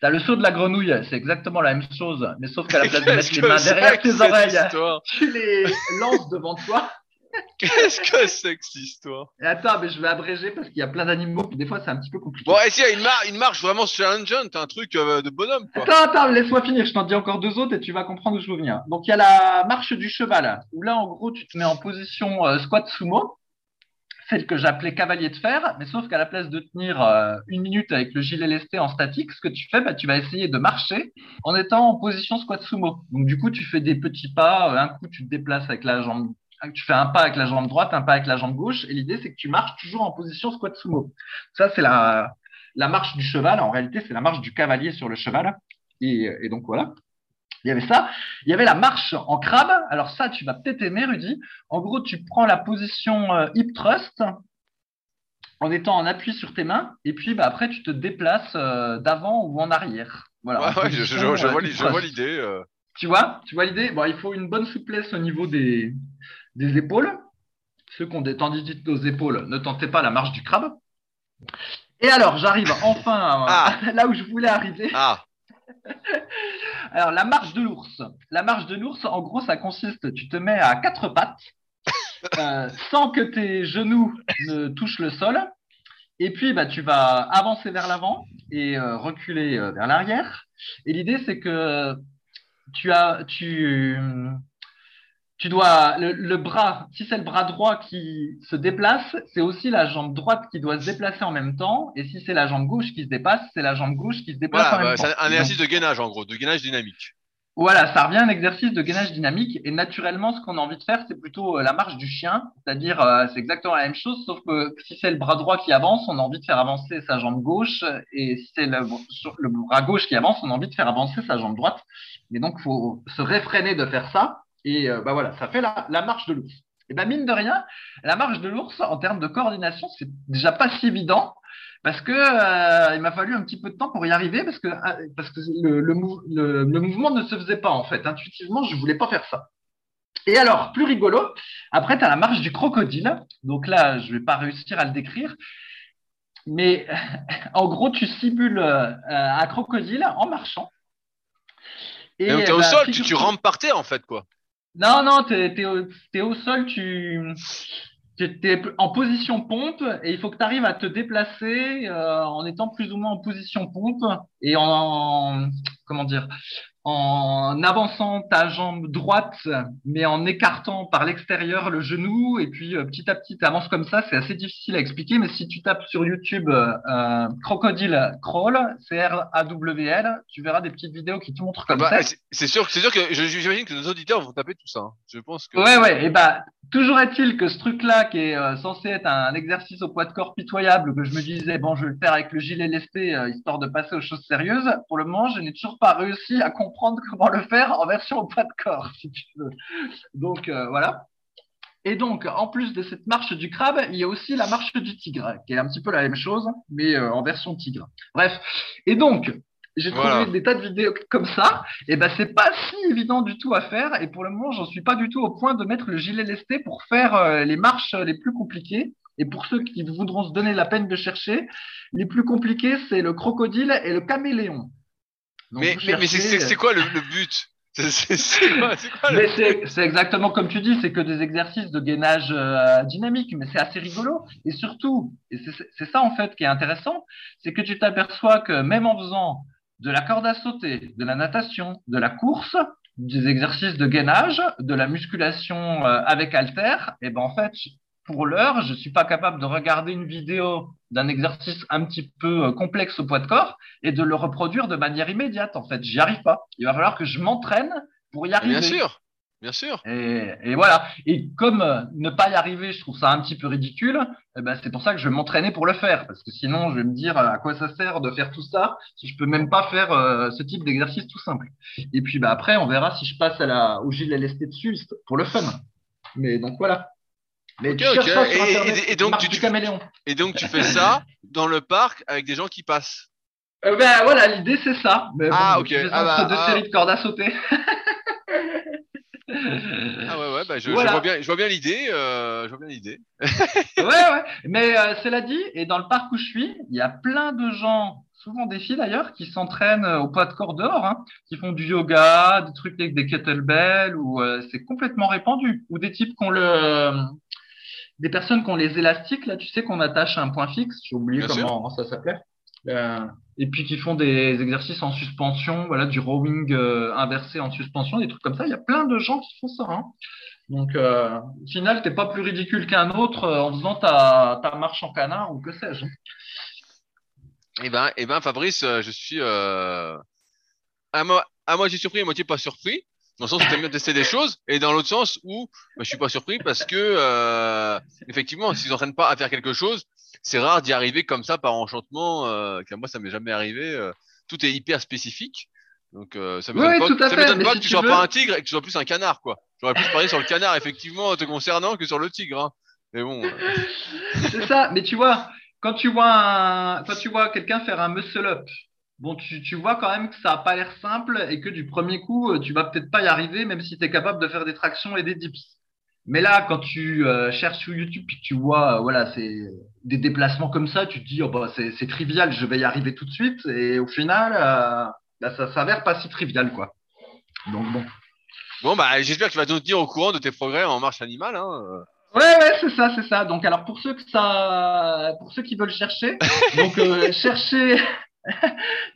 Tu as le saut de la grenouille, c'est exactement la même chose, mais sauf qu'à la place de (laughs) mettre les mains derrière tes oreilles, tu les lances devant toi. (laughs) Qu'est-ce que c'est que cette histoire? Et attends, mais je vais abréger parce qu'il y a plein d'animaux, puis des fois c'est un petit peu compliqué. Bon, et a une, mar- une marche vraiment challengeante, un truc euh, de bonhomme, quoi. Attends, attends, laisse-moi finir, je t'en dis encore deux autres et tu vas comprendre où je veux venir. Donc il y a la marche du cheval, où là en gros tu te mets en position euh, squat sumo, celle que j'appelais cavalier de fer, mais sauf qu'à la place de tenir euh, une minute avec le gilet lesté en statique, ce que tu fais, bah, tu vas essayer de marcher en étant en position squat sumo. Donc du coup tu fais des petits pas, euh, un coup tu te déplaces avec la jambe, tu fais un pas avec la jambe droite, un pas avec la jambe gauche, et l'idée c'est que tu marches toujours en position squat sumo. Ça c'est la, la marche du cheval, en réalité c'est la marche du cavalier sur le cheval. Et, et donc voilà. Il y avait ça. Il y avait la marche en crabe. Alors ça, tu vas peut-être aimer, Rudy. En gros, tu prends la position euh, hip thrust en étant en appui sur tes mains, et puis bah, après, tu te déplaces euh, d'avant ou en arrière. Voilà. Ouais, ouais, je, je, je, vois l'idée. Euh. Tu vois, tu vois l'idée? Bon, il faut une bonne souplesse au niveau des, des épaules. Ceux qui ont des tendinites aux épaules, ne tentez pas la marche du crabe. Et alors, j'arrive enfin à, ah. (laughs) là où je voulais arriver. Ah. (laughs) Alors, la marche de l'ours. La marche de l'ours, en gros, ça consiste, tu te mets à quatre pattes, (laughs) euh, sans que tes genoux ne touchent le sol. Et puis, bah, tu vas avancer vers l'avant et euh, reculer euh, vers l'arrière. Et l'idée, c'est que tu as, tu, tu dois le, bras, si c'est le bras droit qui se déplace, c'est aussi la jambe droite qui doit se déplacer en même temps. Et si c'est la jambe gauche qui se déplace, c'est la jambe gauche qui se déplace en même bah, temps. C'est un exercice de gainage en gros, de gainage dynamique. Voilà, ça revient à un exercice de gainage dynamique. Et naturellement, ce qu'on a envie de faire, c'est plutôt euh, la marche du chien. C'est-à-dire, euh, c'est exactement la même chose, sauf que si c'est le bras droit qui avance, on a envie de faire avancer sa jambe gauche. Et si c'est le, le bras gauche qui avance, on a envie de faire avancer sa jambe droite. Et donc, faut se réfréner de faire ça et euh, bah voilà, ça fait la, marche de l'ours. Et ben mine de rien, la marche de l'ours, en termes de coordination, c'est déjà pas si évident parce que euh, il m'a fallu un petit peu de temps pour y arriver parce que euh, parce que le, le, mouvement ne se faisait pas en fait. Intuitivement, je voulais pas faire ça. Et alors, plus rigolo, après, tu as la marche du crocodile. Donc là, je vais pas réussir à le décrire. Mais (laughs) en gros, tu simules un crocodile en marchant. Et, donc, es au bah, sol, tu, tu rampes par terre en fait, quoi. Non, non, tu es, au sol, tu es en position pompe et il faut que tu arrives à te déplacer euh, en étant plus ou moins en position pompe et en comment dire en avançant ta jambe droite, mais en écartant par l'extérieur le genou, et puis euh, petit à petit, tu avances comme ça. C'est assez difficile à expliquer, mais si tu tapes sur YouTube euh, Crocodile Crawl, C-R-A-W-L, tu verras des petites vidéos qui te montrent comme bah, ça. C'est sûr, c'est sûr que j'imagine que nos auditeurs vont taper tout ça. Hein. Je pense que. Ouais, ouais, et bah, toujours est-il que ce truc-là, qui est euh, censé être un, exercice au poids de corps pitoyable, que je me disais, bon, je vais le faire avec le gilet lesté, histoire de passer aux choses sérieuses, pour le moment, je n'ai toujours pas réussi à comprendre comment le faire en version pas de corps, si tu veux. Donc euh, voilà. Et donc, en plus de cette marche du crabe, il y a aussi la marche du tigre, qui est un petit peu la même chose, mais euh, en version tigre. Bref. Et donc, j'ai trouvé des tas de vidéos comme ça. Et ben, c'est pas si évident du tout à faire. Et pour le moment, j'en suis pas du tout au point de mettre le gilet lesté pour faire euh, les marches les plus compliquées. Et pour ceux qui voudront se donner la peine de chercher, les plus compliqués, c'est le crocodile et le caméléon mais, mais, c'est quoi le, but? C'est exactement comme tu dis, c'est que des exercices de gainage euh, dynamique, mais c'est assez rigolo. Et surtout, et c'est ça en fait qui est intéressant, c'est que tu t'aperçois que même en faisant de la corde à sauter, de la natation, de la course, des exercices de gainage, de la musculation euh, avec halter, et ben en fait, pour l'heure, je suis pas capable de regarder une vidéo d'un exercice un petit peu euh, complexe au poids de corps et de le reproduire de manière immédiate. En fait, j'y arrive pas. Il va falloir que je m'entraîne pour y arriver. Bien sûr, bien sûr. Et, voilà. Et comme euh, ne pas y arriver, je trouve ça un petit peu ridicule. Eh ben, c'est pour ça que je vais m'entraîner pour le faire, parce que sinon, je vais me dire euh, à quoi ça sert de faire tout ça si je peux même pas faire ce type d'exercice tout simple. Et puis, bah, après, on verra si je passe à la, au gilet lesté dessus pour le fun. Mais donc voilà. Mais et, donc tu, et donc tu fais ça dans le parc avec des gens qui passent. Euh, ben voilà, l'idée c'est ça. ah ok. ah, bah, deux ah. séries de cordes à sauter. ah ouais ouais, bah, je, vois bien, je vois bien l'idée, euh, je vois bien l'idée. ouais ouais, mais euh, cela dit, et dans le parc où je suis, il y a plein de gens souvent des filles d'ailleurs qui s'entraînent au poids de corps dehors, hein, qui font du yoga, des trucs avec des kettlebells, ou c'est complètement répandu, ou des types qui ont le des personnes qui ont les élastiques, là, tu sais, qu'on attache à un point fixe, j'ai oublié comment ça s'appelait, euh, et puis qui font des exercices en suspension, voilà, du rowing euh, inversé en suspension, des trucs comme ça. Il y a plein de gens qui font ça. Hein. Donc, euh, au final, t'es pas plus ridicule qu'un autre en faisant ta, ta marche en canard ou que sais-je. Eh ben, eh ben, Fabrice, je suis à, moi, à moitié surpris, à moitié pas surpris dans le sens où tu aimes bien tester des choses, et dans l'autre sens où bah, je suis pas surpris parce que euh, effectivement, s'ils n'entraînent pas à faire quelque chose, c'est rare d'y arriver comme ça par enchantement. Euh, moi, ça m'est jamais arrivé. Euh, tout est hyper spécifique. Donc euh, ça m'étonne oui, pas, ça m'étonne pas si que tu tu sois veux- pas un tigre et que tu sois plus un canard, quoi. J'aurais plus parlé sur le canard, effectivement, te concernant que sur le tigre. Hein. Mais bon, euh, C'est ça, mais tu vois, quand tu vois un- quand tu vois quelqu'un faire un muscle up, bon, tu, tu vois quand même que ça n'a pas l'air simple et que du premier coup, euh, tu vas peut-être pas y arriver, même si tu es capable de faire des tractions et des dips. Mais là, quand tu euh, cherches sur YouTube et que tu vois, euh, voilà, c'est des déplacements comme ça, tu te dis, oh, bah, c'est trivial, je vais y arriver tout de suite. Et au final, euh, bah, ça s'avère pas si trivial, quoi. Donc bon. bon bah j'espère que tu vas nous tenir au courant de tes progrès en marche animale. Hein. Ouais, ouais, c'est ça, c'est ça. Donc, alors pour ceux que ça, pour ceux qui veulent chercher, (laughs) donc chercher, (laughs)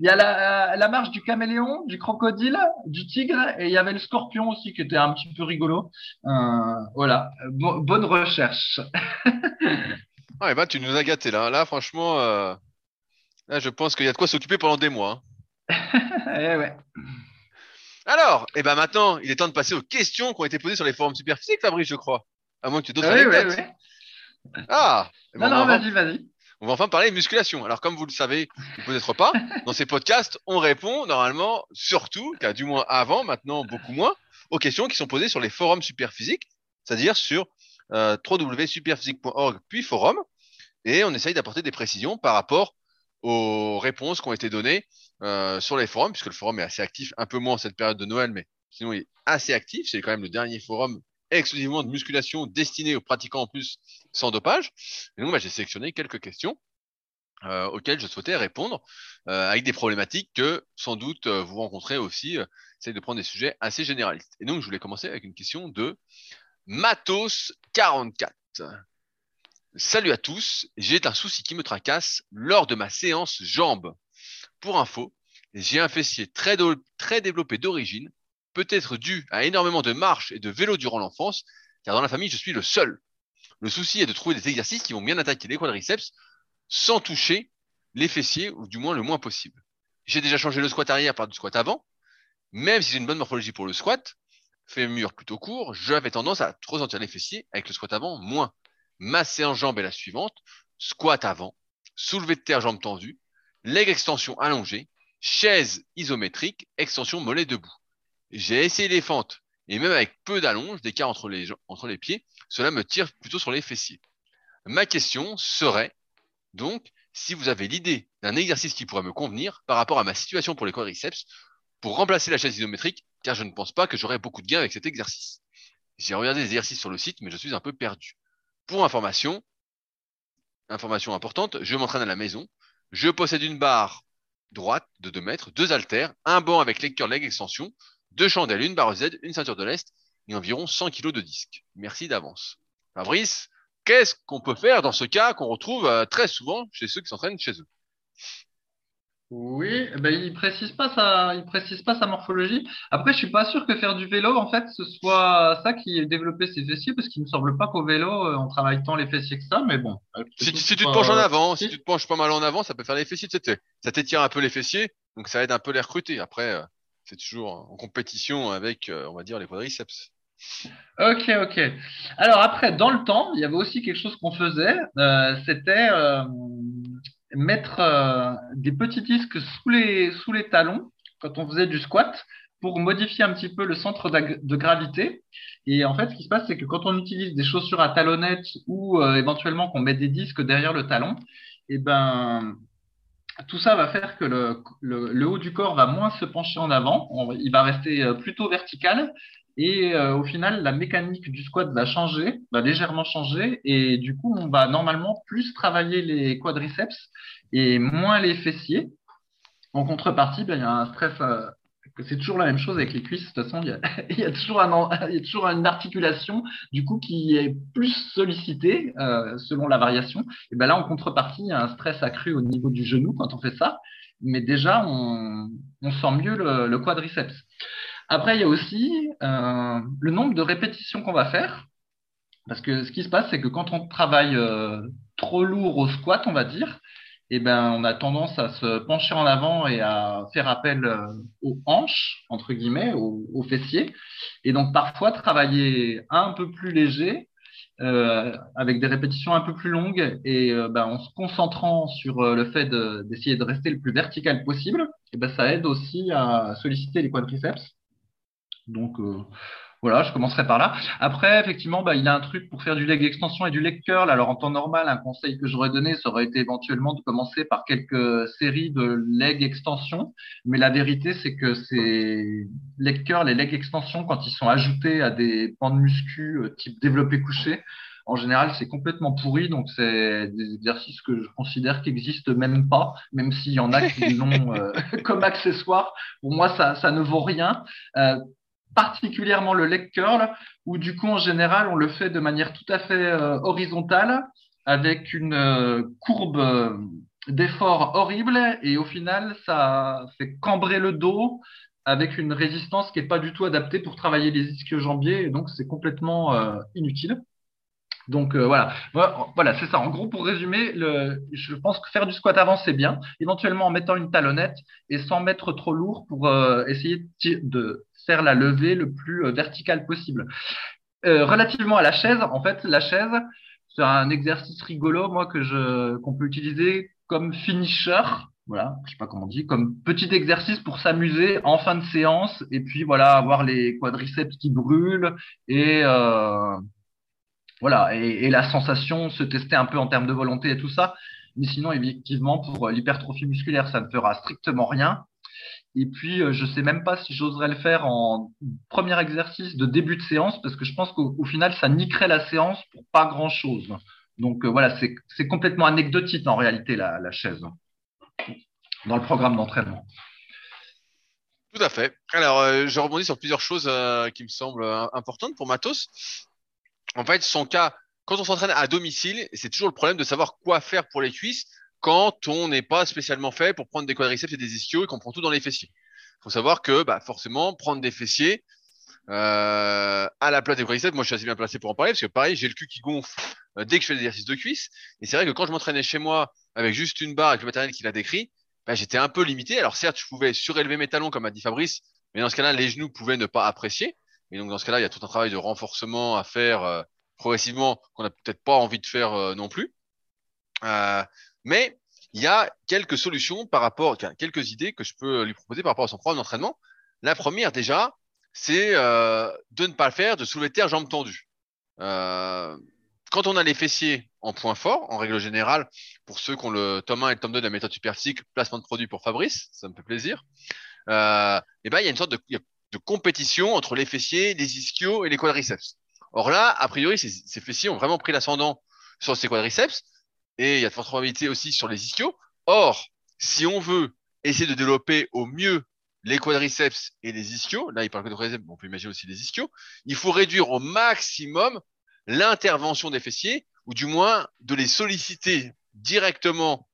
il y a la, la marche du caméléon, du crocodile, du tigre, et il y avait le scorpion aussi qui était un petit peu rigolo. Euh, voilà, Bo- bonne recherche. Ah, et ben tu nous as gâtés là. Là, franchement, euh, là, je pense qu'il y a de quoi s'occuper pendant des mois. hein. (laughs) Eh ouais. Alors, et ben maintenant, il est temps de passer aux questions qui ont été posées sur les forums superphysiques, Fabrice, je crois. À moins que tu aies d'autres ouais. Ah, eh ben, Non, on, non, va vas-y, vas-y. On va enfin parler musculation. Alors, comme vous le savez, peut-être pas, dans ces podcasts, on répond normalement, surtout, car du moins avant, maintenant beaucoup moins, aux questions qui sont posées sur les forums superphysiques, c'est-à-dire sur euh, www.superphysique.org puis forum, et on essaye d'apporter des précisions par rapport aux réponses qui ont été données euh, sur les forums, puisque le forum est assez actif, un peu moins cette période de Noël, mais sinon il est assez actif. C'est quand même le dernier forum exclusivement de musculation destiné aux pratiquants en plus sans dopage. Et donc, bah, j'ai sélectionné quelques questions euh, auxquelles je souhaitais répondre euh, avec des problématiques que sans doute euh, vous rencontrez aussi. J'essaie de prendre des sujets assez généralistes. Et donc, je voulais commencer avec une question de Matos44. Salut à tous, j'ai un souci qui me tracasse lors de ma séance jambes. Pour info, j'ai un fessier très développé d'origine, peut-être dû à énormément de marche et de vélo durant l'enfance, car dans la famille, je suis le seul. Le souci est de trouver des exercices qui vont bien attaquer les quadriceps sans toucher les fessiers, ou du moins le moins possible. J'ai déjà changé le squat arrière par du squat avant, même si j'ai une bonne morphologie pour le squat, fémur plutôt court, j'avais tendance à ressentir les fessiers avec le squat avant moins. Ma séance jambes est la suivante, squat avant, soulevé de terre jambes tendues, leg extension allongée, chaise isométrique, extension mollet debout. J'ai essayé les fentes, et même avec peu d'allonge, d'écart entre les, entre les pieds, cela me tire plutôt sur les fessiers. Ma question serait, donc, si vous avez l'idée d'un exercice qui pourrait me convenir par rapport à ma situation pour les quadriceps, pour remplacer la chaise isométrique, car je ne pense pas que j'aurai beaucoup de gains avec cet exercice. J'ai regardé des exercices sur le site, mais je suis un peu perdu. Pour information, information importante, je m'entraîne à la maison. Je possède une barre droite de 2 mètres, deux haltères, un banc avec lecteur leg extension, deux chandelles, une barre Z, une ceinture de l'Est et environ 100 kg de disques. Merci d'avance. Fabrice, qu'est-ce qu'on peut faire dans ce cas qu'on retrouve euh, très souvent chez ceux qui s'entraînent chez eux? Oui, ben il précise pas sa, il précise pas sa morphologie. Après, je suis pas sûr que faire du vélo, en fait, ce soit ça qui ait développé ses fessiers, parce qu'il me semble pas qu'au vélo, euh, on travaille tant les fessiers que ça, mais bon. Euh, Si, tu te penches en avant, si tu te penches pas mal en avant, ça peut faire les fessiers, tu sais, t'es- ça t'étire un peu les fessiers, donc ça aide un peu les recruter. Après, euh, c'est toujours en compétition avec, euh, on va dire, les quadriceps. Ok, ok. Alors après, dans le temps, il y avait aussi quelque chose qu'on faisait, euh, c'était euh, mettre des petits disques sous les, talons quand on faisait du squat pour modifier un petit peu le centre de gravité. Et en fait, ce qui se passe, c'est que quand on utilise des chaussures à talonnettes ou éventuellement qu'on met des disques derrière le talon, et ben tout ça va faire que le, haut du corps va moins se pencher en avant, il va rester euh, plutôt vertical. Et euh, au final, la mécanique du squat va changer, va légèrement changer, et du coup, on va normalement plus travailler les quadriceps et moins les fessiers. En contrepartie, ben, il y a un stress. euh, c'est toujours la même chose avec les cuisses. De toute façon, (laughs) il y a, toujours, une articulation du coup qui est plus sollicitée euh, selon la variation. Et ben là, en contrepartie, il y a un stress accru au niveau du genou quand on fait ça. Mais déjà, on, sent mieux le, le quadriceps. Après, il y a aussi euh, le nombre de répétitions qu'on va faire. Parce que ce qui se passe, c'est que quand on travaille euh, trop lourd au squat, on va dire, eh ben, on a tendance à se pencher en avant et à faire appel euh, aux hanches, entre guillemets, aux, aux fessiers. Et donc, parfois, travailler un peu plus léger euh, avec des répétitions un peu plus longues et euh, ben, en se concentrant sur le fait d'essayer de, rester le plus vertical possible, et ben, ça aide aussi à solliciter les quadriceps. Donc, voilà, je commencerai par là. Après, effectivement, bah, il a un truc pour faire du leg extension et du leg curl. Alors, en temps normal, un conseil que j'aurais donné, ça aurait été éventuellement de commencer par quelques séries de leg extension. Mais la vérité, c'est que ces leg curl et leg extension, quand ils sont ajoutés à des pans de muscu euh, type développé couché, en général, c'est complètement pourri. Donc, c'est des exercices que je considère qui n'existent même pas, même s'il y en a qui l'ont euh, (laughs) comme accessoire. Pour moi, ça, ça ne vaut rien. Euh, particulièrement le leg curl, où du coup, en général, on le fait de manière tout à fait euh, horizontale, avec une euh, courbe euh, d'effort horrible, et au final, ça fait cambrer le dos avec une résistance qui n'est pas du tout adaptée pour travailler les ischio-jambiers, et donc c'est complètement inutile. Donc voilà, voilà, c'est ça. En gros, pour résumer, le, je pense que faire du squat avant c'est bien, éventuellement en mettant une talonnette et sans mettre trop lourd pour essayer de faire la levée le plus euh, verticale possible. Euh, relativement à la chaise, en fait, la chaise, c'est un exercice rigolo, moi, que je, qu'on peut utiliser comme finisher. Voilà, je sais pas comment on dit, comme petit exercice pour s'amuser en fin de séance et puis voilà, avoir les quadriceps qui brûlent et euh, voilà, et, la sensation, se tester un peu en termes de volonté et tout ça. Mais sinon, effectivement, pour l'hypertrophie musculaire, ça ne fera strictement rien. Et puis, euh, je sais même pas si j'oserais le faire en premier exercice de début de séance, parce que je pense qu'au final, ça niquerait la séance pour pas grand-chose. Donc euh, voilà, c'est complètement anecdotique en réalité, la, chaise, dans le programme d'entraînement. Tout à fait. Alors, euh, je rebondis sur plusieurs choses qui me semblent importantes pour Matos. En fait, son cas, quand on s'entraîne à domicile, c'est toujours le problème de savoir quoi faire pour les cuisses quand on n'est pas spécialement fait pour prendre des quadriceps et des ischios et qu'on prend tout dans les fessiers. Il faut savoir que bah, forcément, prendre des fessiers euh, à la place des quadriceps, moi je suis assez bien placé pour en parler parce que pareil, j'ai le cul qui gonfle euh, dès que je fais des exercices de cuisse. Et c'est vrai que quand je m'entraînais chez moi avec juste une barre avec le matériel qu'il a décrit, bah, j'étais un peu limité. Alors certes, je pouvais surélever mes talons comme a dit Fabrice, mais dans ce cas-là, les genoux pouvaient ne pas apprécier. Et donc dans ce cas-là, il y a tout un travail de renforcement à faire euh, progressivement qu'on n'a peut-être pas envie de faire euh, non plus. Euh, mais il y a quelques solutions par rapport, quelques idées que je peux lui proposer par rapport à son programme d'entraînement. La première, déjà, c'est de ne pas le faire de soulever terre jambes tendues. Quand on a les fessiers en point fort, en règle générale, pour ceux qui ont le tome 1 et le tome 2 de la méthode superphysique, placement de produit pour Fabrice, ça me fait plaisir. Et ben, il y a une sorte de, de, compétition entre les fessiers, les ischios et les quadriceps. Or là, a priori, ces, fessiers ont vraiment pris l'ascendant sur ces quadriceps et il y a de fortes probabilités aussi sur les ischios. Or, si on veut essayer de développer au mieux les quadriceps et les ischios, là il parle que de quadriceps, on peut imaginer aussi les ischios, il faut réduire au maximum l'intervention des fessiers, ou du moins de les solliciter directement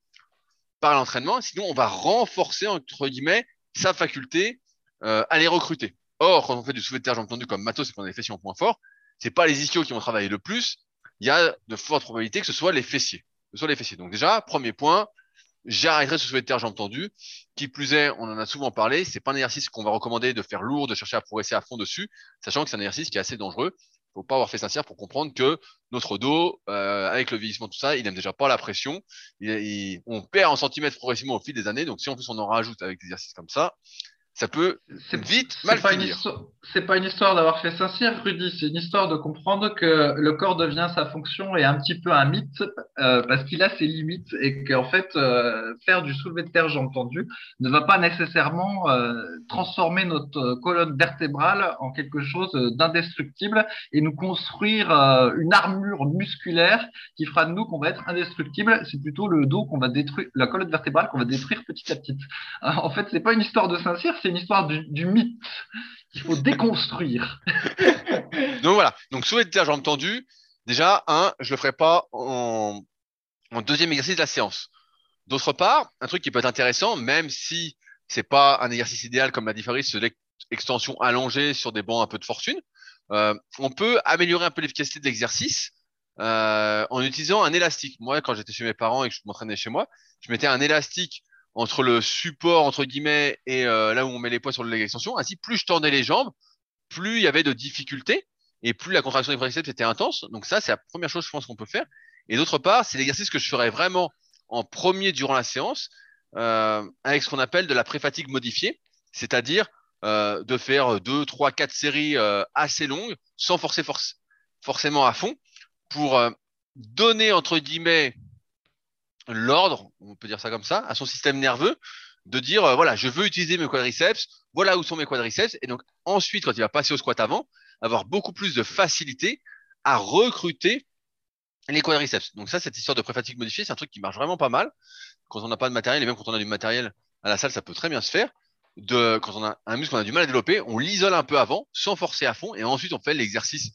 par l'entraînement, sinon on va renforcer, entre guillemets, sa faculté euh, à les recruter. Or, quand on fait du soulevé de terre, j'ai entendu comme matos, c'est qu'on a les fessiers en point fort, c'est pas les ischios qui vont travailler le plus, il y a de fortes probabilités que ce soit les fessiers sur les fessiers. Donc déjà, premier point, j'arrêterai ce soulevé de terre jambes tendues. Qui plus est, on en a souvent parlé, c'est pas un exercice qu'on va recommander de faire lourd, de chercher à progresser à fond dessus, sachant que c'est un exercice qui est assez dangereux. Il faut pas avoir fait sincère pour comprendre que notre dos, euh, avec le vieillissement, tout ça, il n'aime déjà pas la pression. on perd en centimètres progressivement au fil des années. Donc si en plus on en rajoute avec des exercices comme ça, ça peut vite mal finir. C'est pas une histoire d'avoir fait sincère, Rudy. C'est une histoire de comprendre que le corps devient sa fonction et un petit peu un mythe euh, parce qu'il a ses limites et qu'en fait euh, faire du soulevé de terre, j'ai entendu, ne va pas nécessairement euh, transformer notre colonne vertébrale en quelque chose d'indestructible et nous construire une armure musculaire qui fera de nous qu'on va être indestructible. C'est plutôt le dos qu'on va détruire, la colonne vertébrale qu'on va détruire petit à petit. (laughs) En fait, c'est pas une histoire de sincère, c'est une histoire du, mythe qu'il faut déconstruire. (laughs) Donc voilà. Donc soulevé de terre, j'ai entendu. Déjà, un, je le ferai pas en, deuxième exercice de la séance. D'autre part, un truc qui peut être intéressant, même si c'est pas un exercice idéal comme l'a Faris, l'extension allongée sur des bancs un peu de fortune, euh, on peut améliorer un peu l'efficacité de l'exercice euh, en utilisant un élastique. Moi, quand j'étais chez mes parents et que je m'entraînais chez moi, je mettais un élastique entre le support entre guillemets et euh, là où on met les poids sur le leg extension. Ainsi, plus je tendais les jambes, plus il y avait de difficultés et plus la contraction des quadriceps était intense. Donc ça, c'est la première chose, je pense, qu'on peut faire. Et d'autre part, c'est l'exercice que je ferais vraiment en premier durant la séance, euh, avec ce qu'on appelle de la pré-fatigue modifiée, c'est-à-dire euh, de faire deux, trois, quatre séries euh, assez longues, sans forcer force, forcément à fond, pour euh, donner entre guillemets l'ordre, on peut dire ça comme ça, à son système nerveux, de dire euh, voilà, je veux utiliser mes quadriceps, voilà où sont mes quadriceps, et donc ensuite, quand il va passer au squat avant, avoir beaucoup plus de facilité à recruter les quadriceps. Donc ça, cette histoire de pré-fatigue modifiée, c'est un truc qui marche vraiment pas mal. Quand on n'a pas de matériel, et même quand on a du matériel à la salle, ça peut très bien se faire. De, quand on a un muscle qu'on a du mal à développer, on l'isole un peu avant, sans forcer à fond, et ensuite on fait l'exercice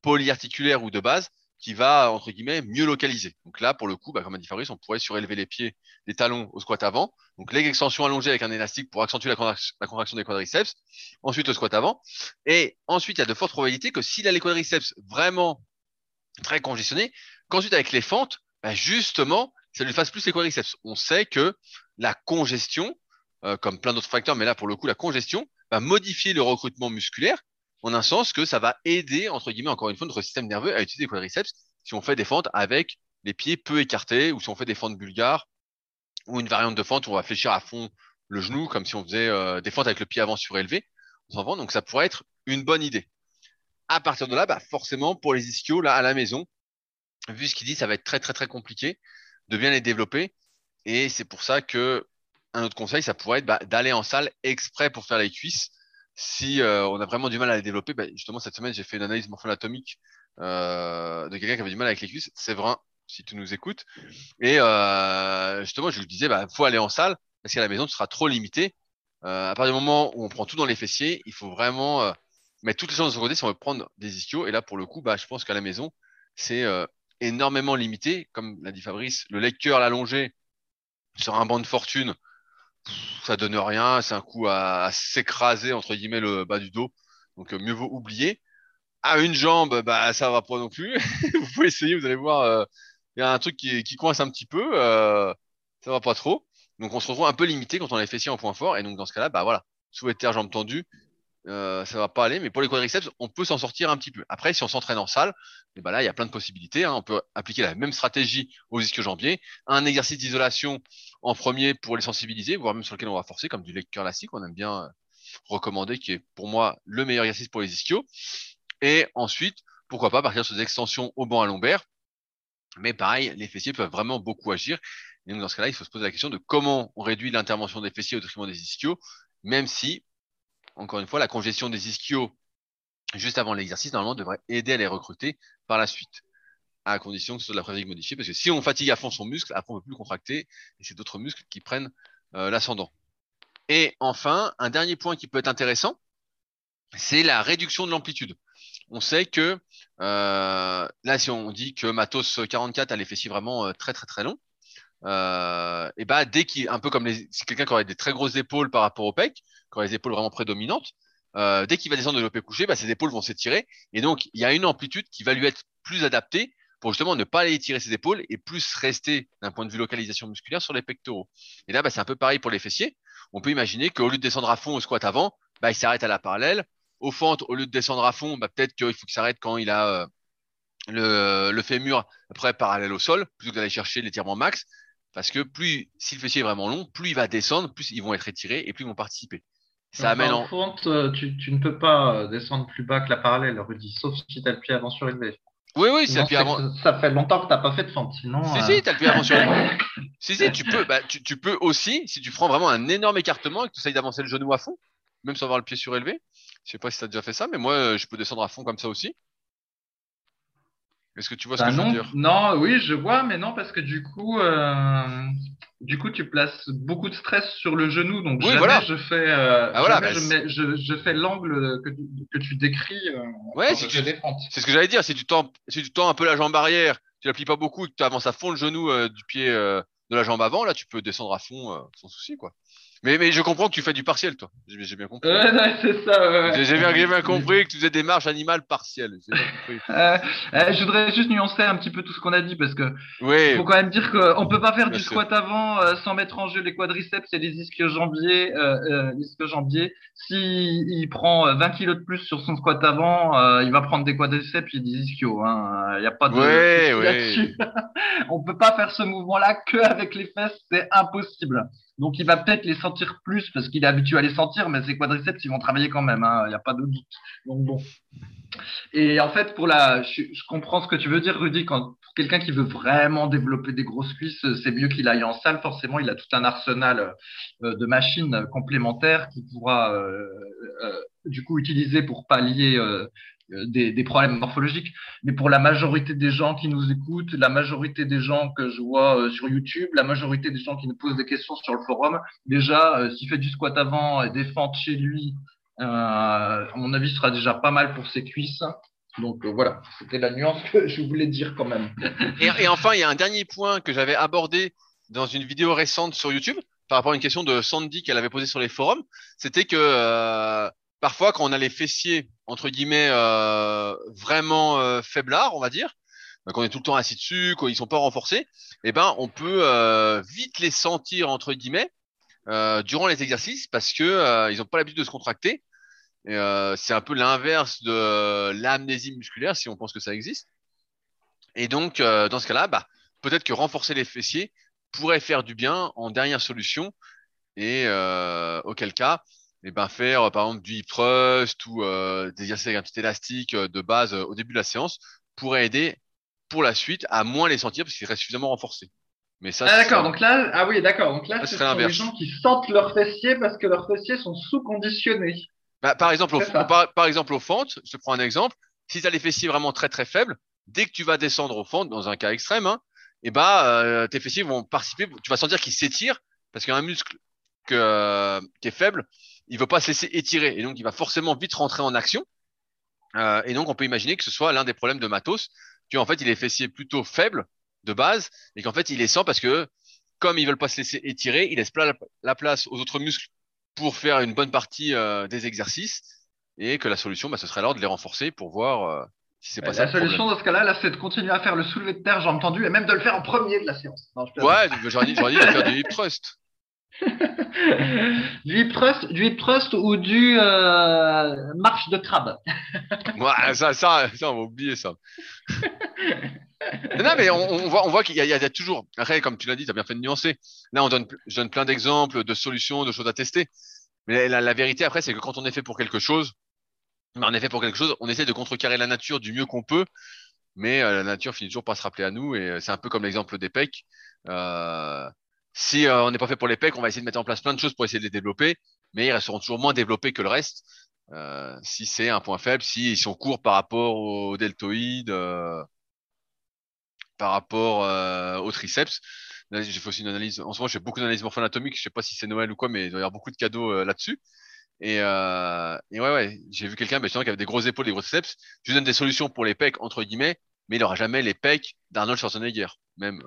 polyarticulaire ou de base qui va, entre guillemets, mieux localiser. Donc là, pour le coup, bah, comme a dit Fabrice, on pourrait surélever les pieds, les talons au squat avant. Donc leg extension allongée avec un élastique pour accentuer la, contraction, des quadriceps. Ensuite, le squat avant. Et ensuite, il y a de fortes probabilités que s'il a les quadriceps vraiment très congestionnés, qu'ensuite avec les fentes, bah, justement, ça lui fasse plus les quadriceps. On sait que la congestion, euh, comme plein d'autres facteurs, mais là, pour le coup, la congestion va modifier le recrutement musculaire en un sens que ça va aider, entre guillemets, encore une fois, notre système nerveux à utiliser les quadriceps si on fait des fentes avec les pieds peu écartés ou si on fait des fentes bulgares ou une variante de fente où on va fléchir à fond le genou comme si on faisait euh, des fentes avec le pied avant surélevé. Donc ça pourrait être une bonne idée. À partir de là, bah, forcément, pour les ischios, là, à la maison, vu ce qu'il dit, ça va être très, très, très compliqué de bien les développer. Et c'est pour ça que un autre conseil, ça pourrait être bah, d'aller en salle exprès pour faire les cuisses si euh, on a vraiment du mal à les développer, bah, justement cette semaine j'ai fait une analyse morpho-anatomique euh, de quelqu'un qui avait du mal avec les cuisses, c'est vrai si tu nous écoutes. Et euh, justement je lui disais bah faut aller en salle parce qu'à la maison tu seras trop limité. Euh, à partir du moment où on prend tout dans les fessiers, il faut vraiment euh, mettre toutes les choses de son côté si on veut prendre des ischios. Et là pour le coup bah je pense qu'à la maison c'est euh, énormément limité, comme l'a dit Fabrice, le leg curl allongé sur un banc de fortune ça donne rien, c'est un coup à, s'écraser entre guillemets le bas du dos, donc euh, mieux vaut oublier. À une jambe, bah ça va pas non plus. (laughs) vous pouvez essayer, vous allez voir, euh, il y a un truc qui, qui coince un petit peu, euh, ça va pas trop. Donc on se retrouve un peu limité quand on a les fessiers en point fort, et donc dans ce cas-là, bah voilà, sous terre, jambes tendues, euh, ça va pas aller, mais pour les quadriceps, on peut s'en sortir un petit peu. Après, si on s'entraîne en salle, et ben là, il y a plein de possibilités. Hein. On peut appliquer la même stratégie aux ischio-jambiers, un exercice d'isolation en premier pour les sensibiliser, voire même sur lequel on va forcer, comme du leg classique, on aime bien euh, recommander, qui est pour moi le meilleur exercice pour les ischios. Et ensuite, pourquoi pas partir sur des extensions au banc à lombaire. Mais pareil, les fessiers peuvent vraiment beaucoup agir. Et donc dans ce cas-là, il faut se poser la question de comment on réduit l'intervention des fessiers au détriment des ischios, même si encore une fois, la congestion des ischios juste avant l'exercice, normalement, devrait aider à les recruter par la suite, à condition que ce soit de la fatigue modifiée, parce que si on fatigue à fond son muscle, après on ne peut plus contracter, et c'est d'autres muscles qui prennent euh, l'ascendant. Et enfin, un dernier point qui peut être intéressant, c'est la réduction de l'amplitude. On sait que euh, là, si on dit que Matos 44 a les fessiers vraiment euh, très très très longs, euh, et bah dès qu'il un peu comme les, quelqu'un qui aurait des très grosses épaules par rapport au pec, qui aurait les épaules vraiment prédominantes, euh, dès qu'il va descendre de l'OP couché, bah, ses épaules vont s'étirer et donc il y a une amplitude qui va lui être plus adaptée pour justement ne pas aller étirer ses épaules et plus rester d'un point de vue localisation musculaire sur les pectoraux. Et là, bah, c'est un peu pareil pour les fessiers. On peut imaginer qu'au lieu de descendre à fond au squat avant, bah, il s'arrête à la parallèle. Au fente, au lieu de descendre à fond, bah, peut-être qu'il faut qu'il s'arrête quand il a euh, le, le fémur après parallèle au sol, plutôt que d'aller chercher l'étirement max. Parce que plus, si le fessier est vraiment long, plus il va descendre, plus ils vont être étirés et plus ils vont participer. Ça amène en. Fente, euh, tu, tu, ne peux pas euh, descendre plus bas que la parallèle, Rudy, sauf si tu as le pied avant surélevé. Oui, oui, c'est le pied avant. Ça fait longtemps que tu n'as pas fait de fente. Sinon, si, euh... si, tu as le pied avant surélevé. (laughs) si, si, tu peux, bah, tu, tu, peux aussi, si tu prends vraiment un énorme écartement et que tu essayes d'avancer le genou à fond, même sans avoir le pied surélevé. Je sais pas si tu as déjà fait ça, mais moi, je peux descendre à fond comme ça aussi. Est-ce que tu vois ce bah que non, je veux dire? Non, oui, je vois, mais non, parce que du coup, euh, du coup, tu places beaucoup de stress sur le genou, donc Oui, jamais voilà. je fais, euh, Ah, voilà, bah, je, c'est- mets- je, je fais l'angle que, tu- que tu décris. euh, Ouais, si tu-. C'est ce que j'allais dire. Si tu tends, si tu tends un peu la jambe arrière, tu l'applies pas beaucoup, et que tu avances à fond le genou euh, du pied de la jambe avant, là, tu peux descendre à fond sans souci, quoi. Mais, mais je comprends que tu fais du partiel, toi. J'ai bien compris. Ouais, ouais, c'est ça. ouais. J'ai bien, (laughs) bien compris que tu faisais des marches animales partielles. (laughs) Euh, euh, je voudrais juste nuancer un petit peu tout ce qu'on a dit parce que Oui, faut quand même dire qu'on peut pas faire Bien du sûr. squat avant euh, sans mettre en jeu les quadriceps et les ischio-jambiers. Euh, euh, l'ischio-jambier. Si il prend euh, 20 kilos de plus sur son squat avant, euh, il va prendre des quadriceps et des ischios. Hein. Il y a pas de ouais. là-dessus. (laughs) On peut pas faire ce mouvement-là que avec les fesses, c'est impossible. Donc il va peut-être les sentir plus parce qu'il est habitué à les sentir, mais ses quadriceps ils vont travailler quand même. hein. Il n'y a pas de doute. Donc bon. Et en fait, pour la, je, comprends ce que tu veux dire, Rudy. Quand pour quelqu'un qui veut vraiment développer des grosses cuisses, c'est mieux qu'il aille en salle. Forcément, il a tout un arsenal euh, de machines complémentaires qu'il pourra euh, euh, du coup utiliser pour pallier des, des problèmes morphologiques. Mais pour la majorité des gens qui nous écoutent, la majorité des gens que je vois euh, sur YouTube, la majorité des gens qui nous posent des questions sur le forum, déjà, euh, s'il fait du squat avant et fentes chez lui, euh, à mon avis, sera déjà pas mal pour ses cuisses. Donc euh, voilà, c'était la nuance que je voulais dire quand même. (laughs) Et, enfin, il y a un dernier point que j'avais abordé dans une vidéo récente sur YouTube par rapport à une question de Sandy qu'elle avait posée sur les forums. C'était que euh, parfois, quand on a les fessiers entre guillemets euh, vraiment euh, faiblards, on va dire, donc on est tout le temps assis dessus, quand ils sont pas renforcés, eh ben on peut euh, vite les sentir entre guillemets euh, durant les exercices parce que ils n'ont pas l'habitude de se contracter. C'est un peu l'inverse de l'amnésie musculaire si on pense que ça existe. Et donc, dans ce cas-là, bah, peut-être que renforcer les fessiers pourrait faire du bien en dernière solution. Et auquel cas, eh ben, faire euh, par exemple du hip thrust ou euh, des exercices avec un petit élastique euh, de base euh, au début de la séance pourrait aider pour la suite à moins les sentir parce qu'ils restent suffisamment renforcés. Mais ça, Ah d'accord, donc là, ah oui, d'accord, donc là, Ça ce sont les gens qui sentent leurs fessiers parce que leurs fessiers sont sous-conditionnés. Bah, par exemple, au, par, par exemple, aux fentes, je te prends un exemple. Si tu as les fessiers vraiment très très faibles, dès que tu vas descendre aux fentes, dans un cas extrême, hein, et bah, euh, tes fessiers vont participer. Tu vas sentir qu'ils s'étirent parce qu'un muscle que, euh, qui est faible, il veut pas se laisser étirer et donc il va forcément vite rentrer en action. Euh, et donc on peut imaginer que ce soit l'un des problèmes de matos, qu'en fait il a les fessiers plutôt faibles de base et qu'en fait il les sent parce que comme ils veulent pas se laisser étirer, il laisse pla- la place aux autres muscles pour faire une bonne partie euh, des exercices et que la solution, bah, ce serait alors de les renforcer pour voir euh, si c'est pas ça La le problème. solution dans ce cas-là, là, c'est de continuer à faire le soulevé de terre, j'ai entendu, et même de le faire en premier de la séance. Non, je plaisante. Ouais, j'aurais dit, j'aurais dit de faire du hip thrust. (laughs) du hip thrust, du ou du euh, marche de crabe. (laughs) Ouais, ça, ça, ça, on va oublier ça. (laughs) non, mais on, on voit, on voit qu'il y, a- il y a toujours, après, comme tu l'as dit, tu as bien fait de nuancer. Là, on donne, je donne plein d'exemples, de solutions, de choses à tester. Mais la, la vérité, après, c'est que quand on est fait pour quelque chose, est fait pour quelque chose, on essaie de contrecarrer la nature du mieux qu'on peut, mais euh, la nature finit toujours par se rappeler à nous, et euh, c'est un peu comme l'exemple des pecs. Euh, si euh, on n'est pas fait pour les pecs, on va essayer de mettre en place plein de choses pour essayer de les développer, mais ils resteront toujours moins développés que le reste. Euh, si c'est un point faible, si ils sont courts par rapport au deltoïde, euh, par rapport euh, au triceps. J'ai fait aussi une analyse. En ce moment, je fais beaucoup d'analyses morpho-anatomiques. Je sais pas si c'est Noël ou quoi, mais il doit y avoir beaucoup de cadeaux là-dessus. Et, euh, ouais, ouais, j'ai vu quelqu'un, qui avait des grosses épaules, des gros triceps. Je lui donne des solutions pour les pecs, entre guillemets, mais il aura jamais les pecs d'Arnold Schwarzenegger. Même,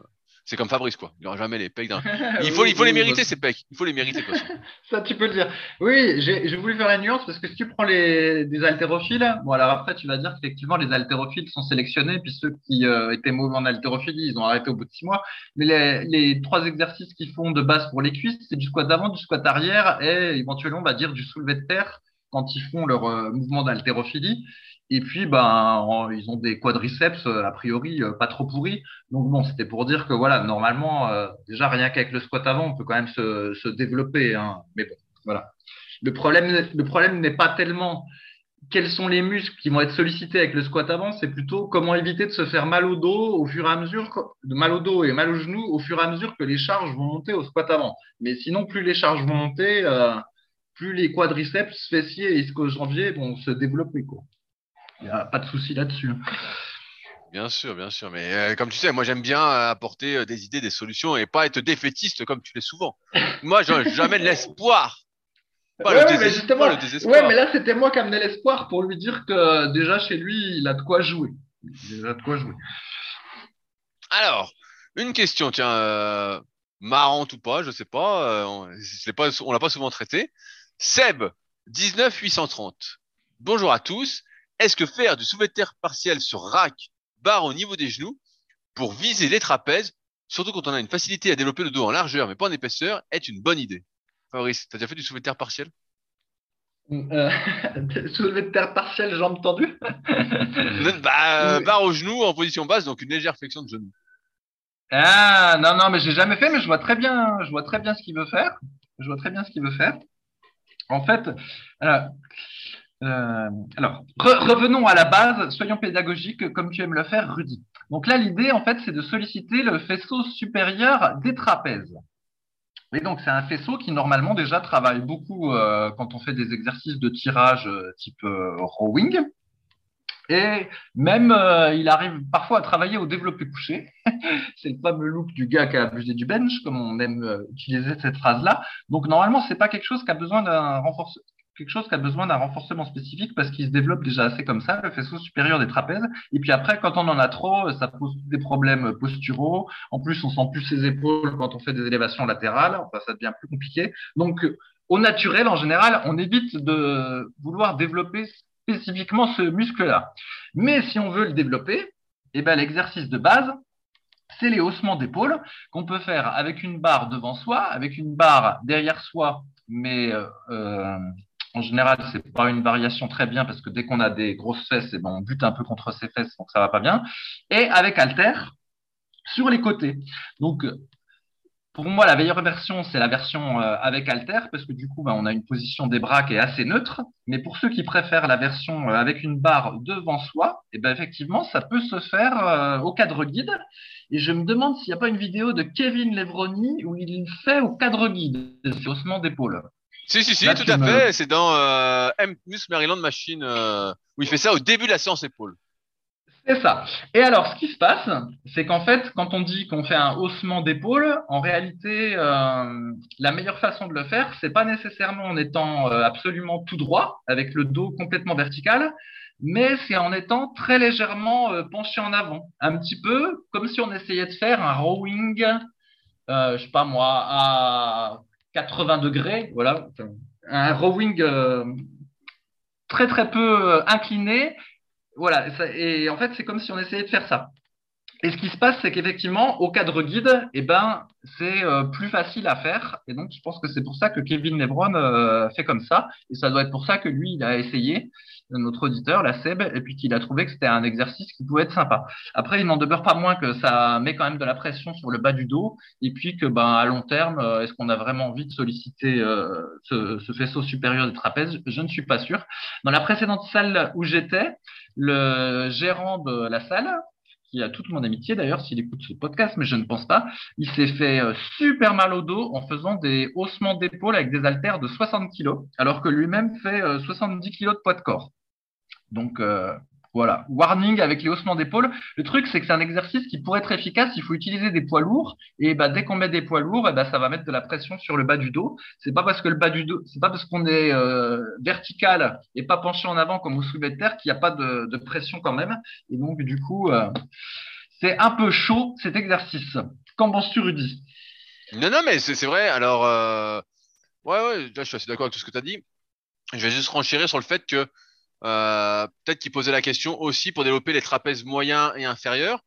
c'est comme Fabrice, quoi. Il aura jamais les pecs d'un. (laughs) Il faut, Oui, il faut les mériter, bah, ces pecs. Il faut les mériter, façon. (laughs) Ça, tu peux le dire. Oui, j'ai j'ai voulu faire une nuance parce que si tu prends les, des haltérophiles, bon, alors après, tu vas dire qu'effectivement, les haltérophiles sont sélectionnés, puis ceux qui euh, étaient mauvais en haltérophilie, ils ont arrêté au bout de six mois. Mais les, les trois exercices qu'ils font de base pour les cuisses, c'est du squat d'avant, du squat arrière et éventuellement, on va dire, du soulevé de terre quand ils font leur euh, mouvement d'haltérophilie. Et puis, ben, en- ils ont des quadriceps, euh, a priori, euh, pas trop pourris. Donc bon, c'était pour dire que voilà, normalement, euh, déjà rien qu'avec le squat avant, on peut quand même se, se développer. Hein. Mais bon, voilà. Le problème, le problème n'est pas tellement quels sont les muscles qui vont être sollicités avec le squat avant, c'est plutôt comment éviter de se faire mal au dos au fur et à mesure, de mal au dos et mal au genou au fur et à mesure que les charges vont monter au squat avant. Mais sinon, plus les charges vont monter, plus les quadriceps, fessiers et ischio-jambiers vont se développer. Quoi. Il n'y a pas de souci là-dessus. Bien sûr, bien sûr. Mais euh, comme tu sais, moi j'aime bien euh, apporter euh, des idées, des solutions et pas être défaitiste comme tu l'es souvent. Moi, je- j'amène l'espoir. Pas, Ouais, le mais justement, pas le désespoir. Ouais, mais là, c'était moi qui amenais l'espoir pour lui dire que déjà chez lui, il a de quoi jouer. Il a de quoi jouer. Alors, une question, tiens. euh, marrante ou pas, je sais pas, on on l'a pas souvent traité. Seb, 19 830. Bonjour à tous. Est-ce que faire du soulevé de terre partiel sur rack, barre au niveau des genoux, pour viser les trapèzes, surtout quand on a une facilité à développer le dos en largeur mais pas en épaisseur, est une bonne idée? Fabrice, t'as déjà fait du soulevé de terre partiel? Euh, (laughs) soulevé de terre partiel, jambes tendues? bah, (laughs) Oui. Barre au genou en position basse, donc une légère flexion de genou. Ah non non mais j'ai jamais fait mais je vois très bien je vois très bien ce qu'il veut faire je vois très bien ce qu'il veut faire en fait euh, euh, alors re- revenons à la base soyons pédagogiques comme tu aimes le faire Rudy. Donc là l'idée en fait c'est de solliciter le faisceau supérieur des trapèzes. Et donc c'est un faisceau qui normalement déjà travaille beaucoup euh, quand on fait des exercices de tirage euh, type rowing. Et même il arrive parfois à travailler au développé couché. (laughs) C'est le fameux look du gars qui a abusé du bench, comme on aime utiliser cette phrase-là. Donc normalement, c'est pas quelque chose qui a besoin d'un renforce quelque chose qui a besoin d'un renforcement spécifique parce qu'il se développe déjà assez comme ça, le faisceau supérieur des trapèzes. Et puis après, quand on en a trop, ça pose des problèmes posturaux. En plus, on sent plus ses épaules quand on fait des élévations latérales. Enfin, ça devient plus compliqué. Donc, au naturel, en général, on évite de vouloir développer spécifiquement ce muscle-là. Mais si on veut le développer, eh ben, l'exercice de base, c'est les haussements d'épaule qu'on peut faire avec une barre devant soi, avec une barre derrière soi, mais euh, euh, en général, c'est pas une variation très bien parce que dès qu'on a des grosses fesses, eh ben, on bute un peu contre ses fesses, donc ça va pas bien. Et avec halter sur les côtés. Donc, pour moi, la meilleure version, c'est la version euh, avec halter parce que du coup, ben, on a une position des bras qui est assez neutre. Mais pour ceux qui préfèrent la version euh, avec une barre devant soi, eh ben, effectivement, ça peut se faire euh, au cadre guide. Et je me demande s'il n'y a pas une vidéo de Kevin Levroni où il fait au cadre guide, ces haussements d'épaule. Si, si, si, tout à me- fait. C'est dans euh, M Plus Maryland Machine euh, où il fait ça au début de la séance épaule. C'est ça. Et alors, ce qui se passe, c'est qu'en fait, quand on dit qu'on fait un haussement d'épaule, en réalité, euh, la meilleure façon de le faire, c'est pas nécessairement en étant euh, absolument tout droit, avec le dos complètement vertical, mais c'est en étant très légèrement penché en avant, un petit peu comme si on essayait de faire un rowing, je sais pas moi, à 80 degrés, voilà, un rowing euh, très très peu euh, incliné voilà, et en fait, c'est comme si on essayait de faire ça. Et ce qui se passe, c'est qu'effectivement, au cadre guide, eh ben, c'est euh, plus facile à faire. Et donc, je pense que c'est pour ça que Kevin Lebron fait comme ça. Et ça doit être pour ça que lui, il a essayé, notre auditeur, la Seb, et puis qu'il a trouvé que c'était un exercice qui pouvait être sympa. Après, il n'en demeure pas moins que ça met quand même de la pression sur le bas du dos. Et puis que, ben, à long terme, euh, est-ce qu'on a vraiment envie de solliciter euh, ce, ce faisceau supérieur des trapèzes Je ne suis pas sûr. Dans la précédente salle où j'étais, le gérant de la salle, qui a toute mon amitié d'ailleurs s'il écoute ce podcast, mais je ne pense pas, il s'est fait euh, super mal au dos en faisant des haussements d'épaule avec des haltères de 60 kilos, alors que lui-même fait euh, 70 kilos de poids de corps. Donc euh, voilà, warning avec les haussements d'épaule. Le truc, c'est que c'est un exercice qui pour être efficace, il faut utiliser des poids lourds. Et bah, dès qu'on met des poids lourds, eh ben, ça va mettre de la pression sur le bas du dos. C'est pas parce que le bas du dos, c'est pas parce qu'on est euh, vertical et pas penché en avant comme au soulevé de terre qu'il n'y a pas de, pression quand même. Et donc du coup, euh, c'est un peu chaud cet exercice. Qu'en penses-tu, Rudy? Non, non, mais c'est vrai. Alors, ouais, ouais, là, je suis assez d'accord avec tout ce que tu as dit. Je vais juste renchérir sur le fait que euh, peut-être qu'il posait la question aussi pour développer les trapèzes moyens et inférieurs.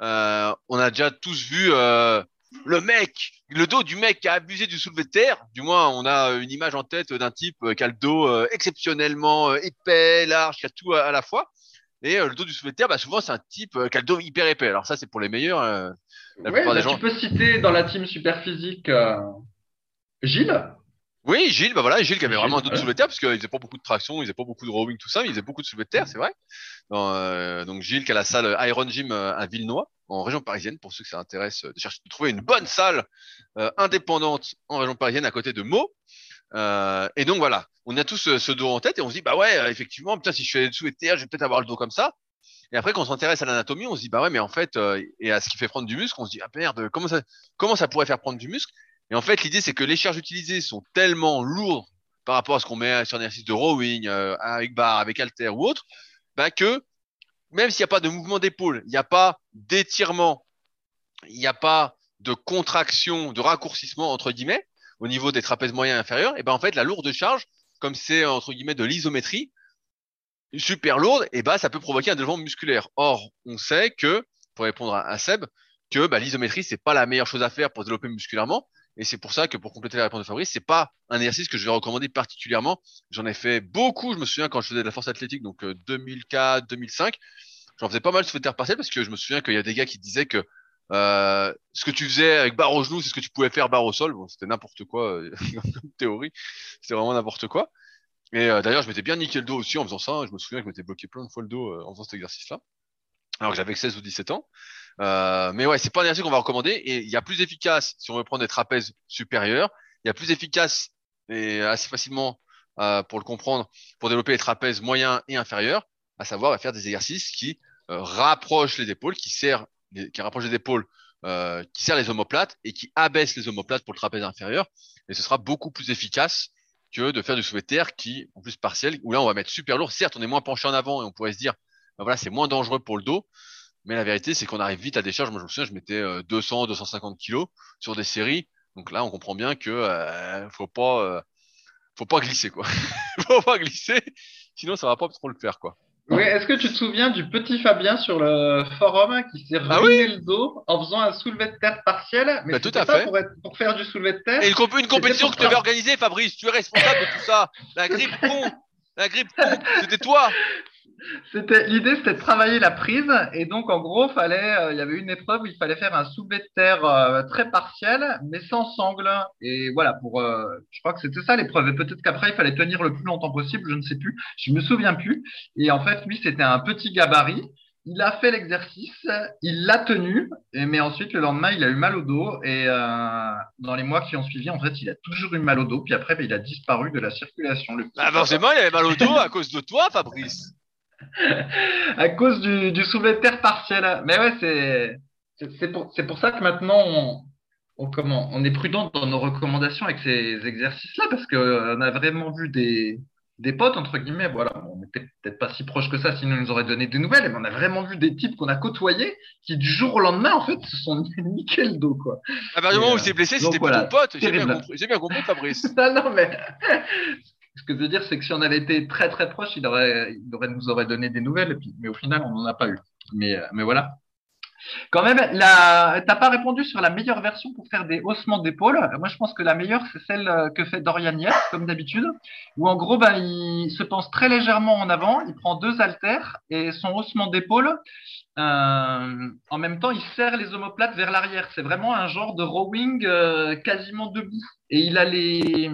Euh, on a déjà tous vu euh, le mec, le dos du mec qui a abusé du soulevé de terre. Du moins, on a une image en tête d'un type euh, qui a le dos euh, exceptionnellement épais, large, qui a tout à, à la fois. Et le dos du soulevé de terre, bah, souvent, c'est un type qui a le dos hyper épais. Alors ça, c'est pour les meilleurs. euh, la Ouais, plupart des bah, gens. Tu peux citer dans la team super physique euh, Gilles. Oui, Gilles, bah voilà, Gilles qui avait Gilles, vraiment un dos de ouais. soulevé de terre parce qu'il faisait pas beaucoup de traction, il faisait pas beaucoup de rowing, tout ça, mais il faisait beaucoup de soulevé de terre, c'est vrai. Dans, euh, donc Gilles qui a la salle Iron Gym euh, à Villenois, en région parisienne, pour ceux que ça intéresse euh, de chercher de trouver une bonne salle euh, indépendante en région parisienne à côté de Meaux. Euh, et donc voilà, on a tous ce dos en tête et on se dit bah ouais, effectivement, putain, si je soulevé de terre, je vais peut-être avoir le dos comme ça. Et après, quand on s'intéresse à l'anatomie, on se dit bah ouais, mais en fait, euh, et à ce qui fait prendre du muscle, on se dit ah merde, comment ça, comment ça pourrait faire prendre du muscle? Et en fait, l'idée c'est que les charges utilisées sont tellement lourdes par rapport à ce qu'on met sur un exercice de rowing, euh, avec barre, avec halter ou autre, bah que même s'il n'y a pas de mouvement d'épaule, il n'y a pas d'étirement, il n'y a pas de contraction, de raccourcissement entre guillemets au niveau des trapèzes moyens inférieurs, et ben en fait la lourde charge, comme c'est entre guillemets de l'isométrie super lourde, et ben ça peut provoquer un développement musculaire. Or, on sait que pour répondre à, Seb, que bah, l'isométrie c'est pas la meilleure chose à faire pour développer musculairement, et c'est pour ça que pour compléter la réponse de Fabrice, c'est pas un exercice que je vais recommander particulièrement. J'en ai fait beaucoup. Je me souviens quand je faisais de la force athlétique, donc 2004, euh, 2005, j'en faisais pas mal sur terre partielle parce que je me souviens qu'il y a des gars qui disaient que euh, ce que tu faisais avec barre au genou, c'est ce que tu pouvais faire barre au sol. Bon, c'était n'importe quoi euh, (laughs) théorie. C'était vraiment n'importe quoi. Et d'ailleurs, je m'étais bien niqué le dos aussi en faisant ça. Je me souviens que je m'étais bloqué plein de fois le dos en faisant cet exercice-là. Alors que j'avais 16 ou 17 ans. Mais ouais, c'est pas un exercice qu'on va recommander. Et il y a plus efficace si on veut prendre des trapèzes supérieurs. Il y a plus efficace et assez facilement pour le comprendre pour développer les trapèzes moyens et inférieurs, à savoir faire des exercices qui rapprochent les épaules, qui serrent qui rapproche des épaules, euh, qui serre les omoplates et qui abaisse les omoplates pour le trapèze inférieur. Et ce sera beaucoup plus efficace que de faire du soulevé de terre qui, en plus partiel, où là on va mettre super lourd. Certes, on est moins penché en avant et on pourrait se dire, ben voilà, c'est moins dangereux pour le dos. Mais la vérité, c'est qu'on arrive vite à des charges. Moi, je me souviens, je mettais 200, euh, 250 kilos sur des séries. Donc là, on comprend bien que euh, faut pas, euh, faut pas glisser quoi. (laughs) faut pas glisser, sinon ça va pas trop le faire quoi. Oui, est-ce que tu te souviens du petit Fabien sur le forum qui s'est ah ruiné le dos en faisant un soulevé de terre partiel? Mais bah, tout à fait. Pour, pour, faire du soulevé de terre. Et une, une compétition que tu avais organisée, Fabrice. Tu es responsable de tout ça. La grippe con. La grippe con. C'était toi. C'était l'idée, c'était de travailler la prise et donc en gros, fallait, euh, il y avait une épreuve où il fallait faire un soulevé de terre euh, très partiel, mais sans sangle. Et voilà, pour, euh, je crois que c'était ça l'épreuve. Et peut-être qu'après, il fallait tenir le plus longtemps possible, je ne sais plus, je me souviens plus. Et en fait, lui, c'était un petit gabarit. Il a fait l'exercice, il l'a tenu, mais ensuite le lendemain, il a eu mal au dos. Et dans les mois qui ont suivi, en fait, il a toujours eu mal au dos. Puis après, ben, il a disparu de la circulation. Le ah forcément, il avait mal au dos à cause de toi, Fabrice. (laughs) à cause du, du soulevé de terre partiel. Mais ouais, c'est c'est pour, pour ça que maintenant on, on, comment, on est prudent dans nos recommandations avec ces exercices-là parce qu'on a vraiment vu des, des potes, entre guillemets, voilà, on n'était peut-être pas si proche que ça, sinon ils nous auraient donné des nouvelles, mais on a vraiment vu des types qu'on a côtoyés qui, du jour au lendemain, en fait, se sont niqués le dos, quoi. À partir du moment où il s'est blessé, c'était pas ton pote, j'ai bien, compris, bien compris, Fabrice. (laughs) non, non, mais ce que je veux dire, c'est que si on avait été très très proche, il, aurait, nous aurait donné des nouvelles, mais au final, on n'en a pas eu. Mais, euh, voilà. Quand même, tu n'as pas répondu sur la meilleure version pour faire des haussements d'épaule. Moi, je pense que la meilleure, c'est celle euh, que fait Dorian Yates, comme d'habitude, où en gros, ben, il se pense très légèrement en avant, il prend deux haltères et son haussement d'épaule, euh, en même temps, il serre les omoplates vers l'arrière. C'est vraiment un genre de rowing quasiment debout. Et il a les,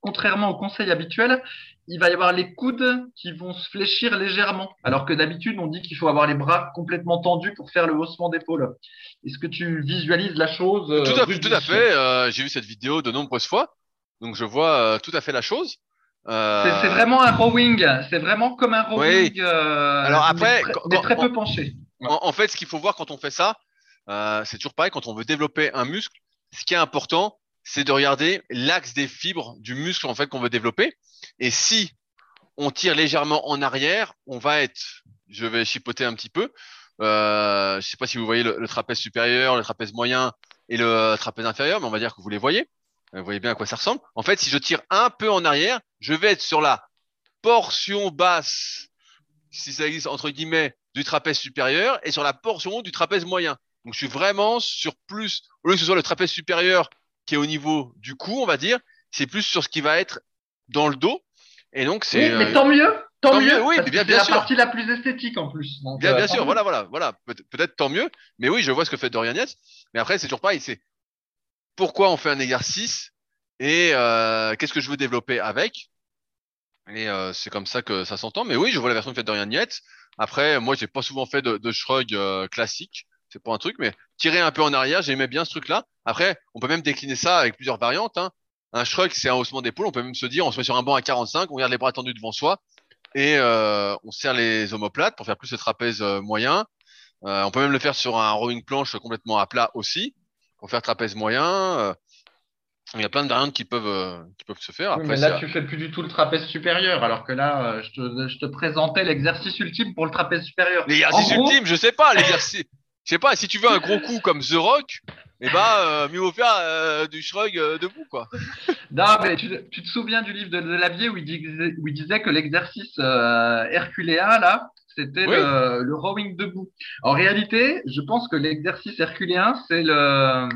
contrairement au conseil habituel, il va y avoir les coudes qui vont se fléchir légèrement. Alors que d'habitude, on dit qu'il faut avoir les bras complètement tendus pour faire le haussement d'épaule. Est-ce que tu visualises la chose euh, Tout à, fait. Euh, j'ai vu cette vidéo de nombreuses fois. Donc je vois euh, tout à fait la chose. C'est vraiment un rowing. C'est vraiment comme un rowing. Oui. Alors après, mais très, peu penché. En, fait, ce qu'il faut voir quand on fait ça, c'est toujours pareil. Quand on veut développer un muscle, ce qui est important, c'est de regarder l'axe des fibres du muscle en fait qu'on veut développer. Et si on tire légèrement en arrière, on va être, je vais chipoter un petit peu. Euh, je sais pas si vous voyez le, trapèze supérieur, le trapèze moyen et le trapèze inférieur, mais on va dire que vous les voyez. Vous voyez bien à quoi ça ressemble. En fait, si je tire un peu en arrière, je vais être sur la portion basse, si ça existe entre guillemets, du trapèze supérieur et sur la portion du trapèze moyen. Donc je suis vraiment sur plus, au lieu que ce soit le trapèze supérieur qui est au niveau du cou, on va dire, c'est plus sur ce qui va être dans le dos. Et donc c'est. Oui, mais tant mieux, tant, mieux. Oui, bien, bien sûr. la partie la plus esthétique en plus. bien, bien euh, sûr, voilà, voilà, voilà. peut-être tant mieux. Mais oui, je vois ce que fait Dorian Yates. Mais après, c'est toujours pareil. C'est pourquoi on fait un exercice et euh, qu'est-ce que je veux développer avec? Et euh, c'est comme ça que ça s'entend. Mais oui, je vois la version que fait Dorian Yates. Après, moi, j'ai pas souvent fait de, de shrug euh, classique c'est pas un truc, mais tirer un peu en arrière, j'aimais bien ce truc-là. Après, on peut même décliner ça avec plusieurs variantes. Hein. Un shrug, c'est un haussement d'épaule. On peut même se dire, on se met sur un banc à 45, on garde les bras tendus devant soi et euh, on serre les omoplates pour faire plus le trapèze euh, moyen. Euh, on peut même le faire sur un rowing planche complètement à plat aussi pour faire trapèze moyen. Il y a plein de variantes qui peuvent qui peuvent se faire. mais là, tu fais plus du tout le trapèze supérieur, alors que là, je te, je te présentais l'exercice ultime pour le trapèze supérieur. L'exercice ultime, je sais pas, l'exercice. Je sais pas, si tu veux un gros coup comme The Rock, bah euh, mieux vaut faire euh, du shrug euh, debout quoi. (laughs) Non, mais tu, tu te souviens du livre de Delavier où il disait, où il disait que l'exercice euh, herculéen, là, c'était Oui. le, le rowing debout. En réalité, je pense que l'exercice herculéen, c'est le,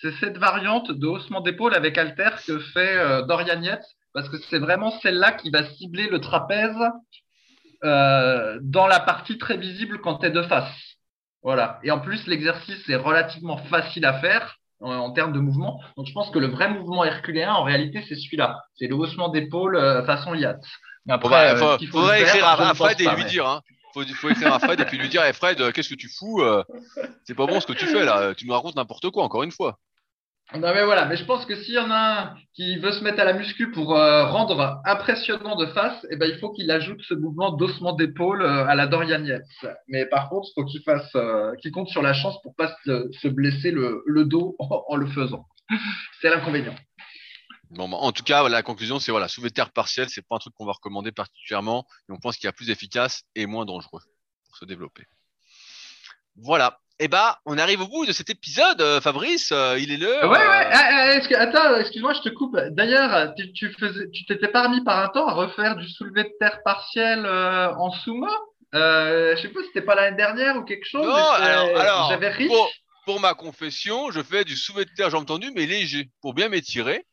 c'est cette variante de haussement d'épaule avec halter que fait euh, Dorian Yates, parce que c'est vraiment celle-là qui va cibler le trapèze euh, dans la partie très visible quand tu es de face. Voilà. Et en plus, l'exercice est relativement facile à faire en, en termes de mouvement. Donc, je pense que le vrai mouvement herculéen, en réalité, c'est celui-là. C'est le haussement d'épaule euh, façon Yates. Bon, Après, bah, euh, faudrait écrire à, Fred et lui mais- dire, hein. Faut, faut écrire à Fred et puis lui dire, eh Fred, euh, qu'est-ce que tu fous euh, C'est pas bon ce que tu fais là. Tu nous racontes n'importe quoi encore une fois. Non, mais voilà. Mais je pense que s'il y en a un qui veut se mettre à la muscu pour euh, rendre impressionnant de face, eh ben, il faut qu'il ajoute ce mouvement d'haussement d'épaule euh, à la Dorian Yates. Mais par contre, il faut qu'il fasse, euh, qu'il compte sur la chance pour pas se, se blesser le, le dos (laughs) en le faisant. C'est l'inconvénient. Bon, bah, en tout cas, la conclusion, c'est voilà, soulever de terre partielle, c'est pas un truc qu'on va recommander particulièrement, et on pense qu'il y a plus efficace et moins dangereux pour se développer. Voilà. Et bah, on arrive au bout de cet épisode, euh, Fabrice. euh, il est l'heure. Ouais, ouais. euh, Ah, que- attends, excuse-moi, je te coupe. D'ailleurs, tu, tu faisais, tu t'étais pas remis par un temps à refaire du soulevé de terre partiel euh, en sumo euh, Je sais pas, si c'était pas l'année dernière ou quelque chose. Non, alors- alors, j'avais ri. pour, pour ma confession, je fais du soulevé de terre jambes tendues, mais léger, pour bien m'étirer.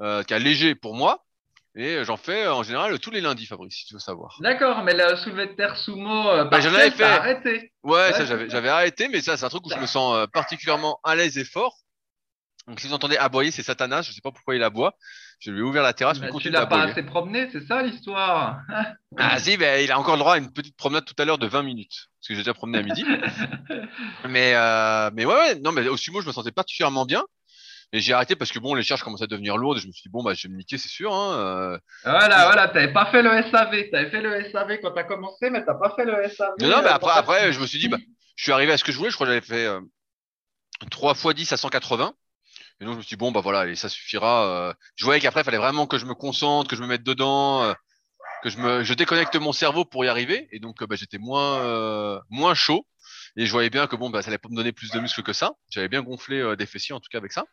Euh, car léger pour moi. Et j'en fais en général tous les lundis, Fabrice, si tu veux savoir. D'accord, mais le soulevé de terre sumo euh, Bah, j'en avais fait. arrêté. Ouais, j'avais arrêté, mais ça c'est un truc où je me sens euh, particulièrement à l'aise et fort. Donc si vous entendez aboyer, c'est Satanas. Je sais pas pourquoi il aboie. Je lui ai ouvert la terrasse, mais tu l'as pas assez promené, c'est ça l'histoire. (laughs) Ah si, ben, il a encore le droit à une petite promenade tout à l'heure de 20 minutes, parce que j'ai déjà promené à midi. (laughs) mais euh, mais ouais, ouais, non, mais au sumo je me sentais particulièrement bien. Et j'ai arrêté parce que bon, les charges commençaient à devenir lourdes. Et je me suis dit bon bah je vais me niquer, c'est sûr. Hein, euh. Voilà, voilà, t'avais pas fait le SAV. T'avais fait le SAV quand t'as commencé, mais t'as pas fait le SAV. Non, non, mais euh, après, après, je me suis dit, bah, je suis arrivé à ce que je voulais. Je crois que j'avais fait euh, 3 fois 10 à 180. Et donc, je me suis dit, bon, bah voilà, et ça suffira. euh. Je voyais qu'après, il fallait vraiment que je me concentre, que je me mette dedans, euh, que je me, je déconnecte mon cerveau pour y arriver. Et donc, bah, j'étais moins, moins chaud. Et je voyais bien que bon, bah, ça allait pas me donner plus de muscles que ça. J'avais bien gonflé euh, des fessiers, en tout cas, avec ça.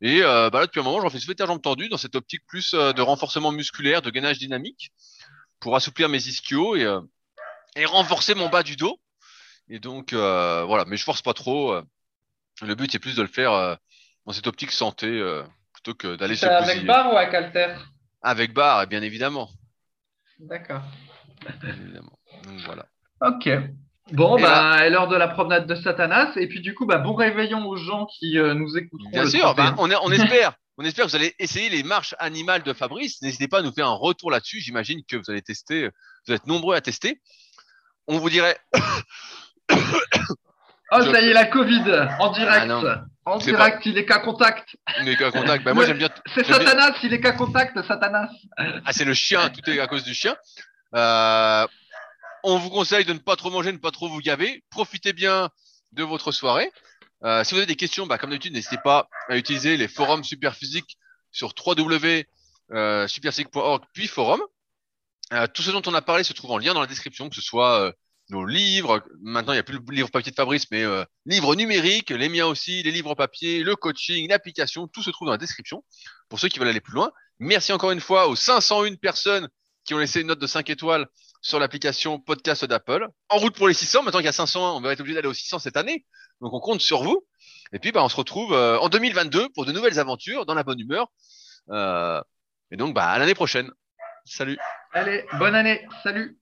Et euh, bah là, depuis un moment, j'en fais soulevé terre jambes tendues dans cette optique plus euh, de renforcement musculaire, de gainage dynamique, pour assouplir mes ischios et, et renforcer mon bas du dos. Et donc, voilà, mais je force pas trop. Le but, c'est plus de le faire dans cette optique santé plutôt que d'aller se avec bousiller. barre ou avec halter Avec barre, bien évidemment. D'accord. Évidemment. Donc, voilà. Ok. Bon, Et bah, l'heure de la promenade de Satanas. Et puis, du coup, bah, bon réveillon aux gens qui euh, nous écouteront. Bien sûr, 31. bah, on, est- on espère. (laughs) On espère que vous allez essayer les marches animales de Fabrice. N'hésitez pas à nous faire un retour là-dessus. J'imagine que vous allez tester, vous êtes nombreux à tester. On vous dirait, (coughs) Oh, je- ça y est, la Covid, en direct. Ah, non. en direct, il est qu'à contact. mais qu'à contact. Bah, moi, j'aime bien. C'est bien- Satanas, il est qu'à contact, Satanas. Ah, c'est le chien, tout est à cause du chien. Euh, on vous conseille de ne pas trop manger, de ne pas trop vous gaver. Profitez bien de votre soirée. Euh, si vous avez des questions, bah, comme d'habitude, n'hésitez pas à utiliser les forums Superphysique sur www.superphysique.org puis forum. Euh, tout ce dont on a parlé se trouve en lien dans la description, que ce soit euh, nos livres. Maintenant, il n'y a plus le livre papier de Fabrice, mais euh, livres numériques, les miens aussi, les livres papier, le coaching, l'application, tout se trouve dans la description. Pour ceux qui veulent aller plus loin, merci encore une fois aux 501 personnes qui ont laissé une note de 5 étoiles sur l'application podcast d'Apple. En route pour les 600, maintenant qu'il y a 501, on va être obligé d'aller aux 600 cette année. Donc on compte sur vous. Et puis bah, on se retrouve euh, en 2022 pour de nouvelles aventures dans la bonne humeur. Euh, et donc bah, à l'année prochaine. Salut. Allez, bonne année. Salut.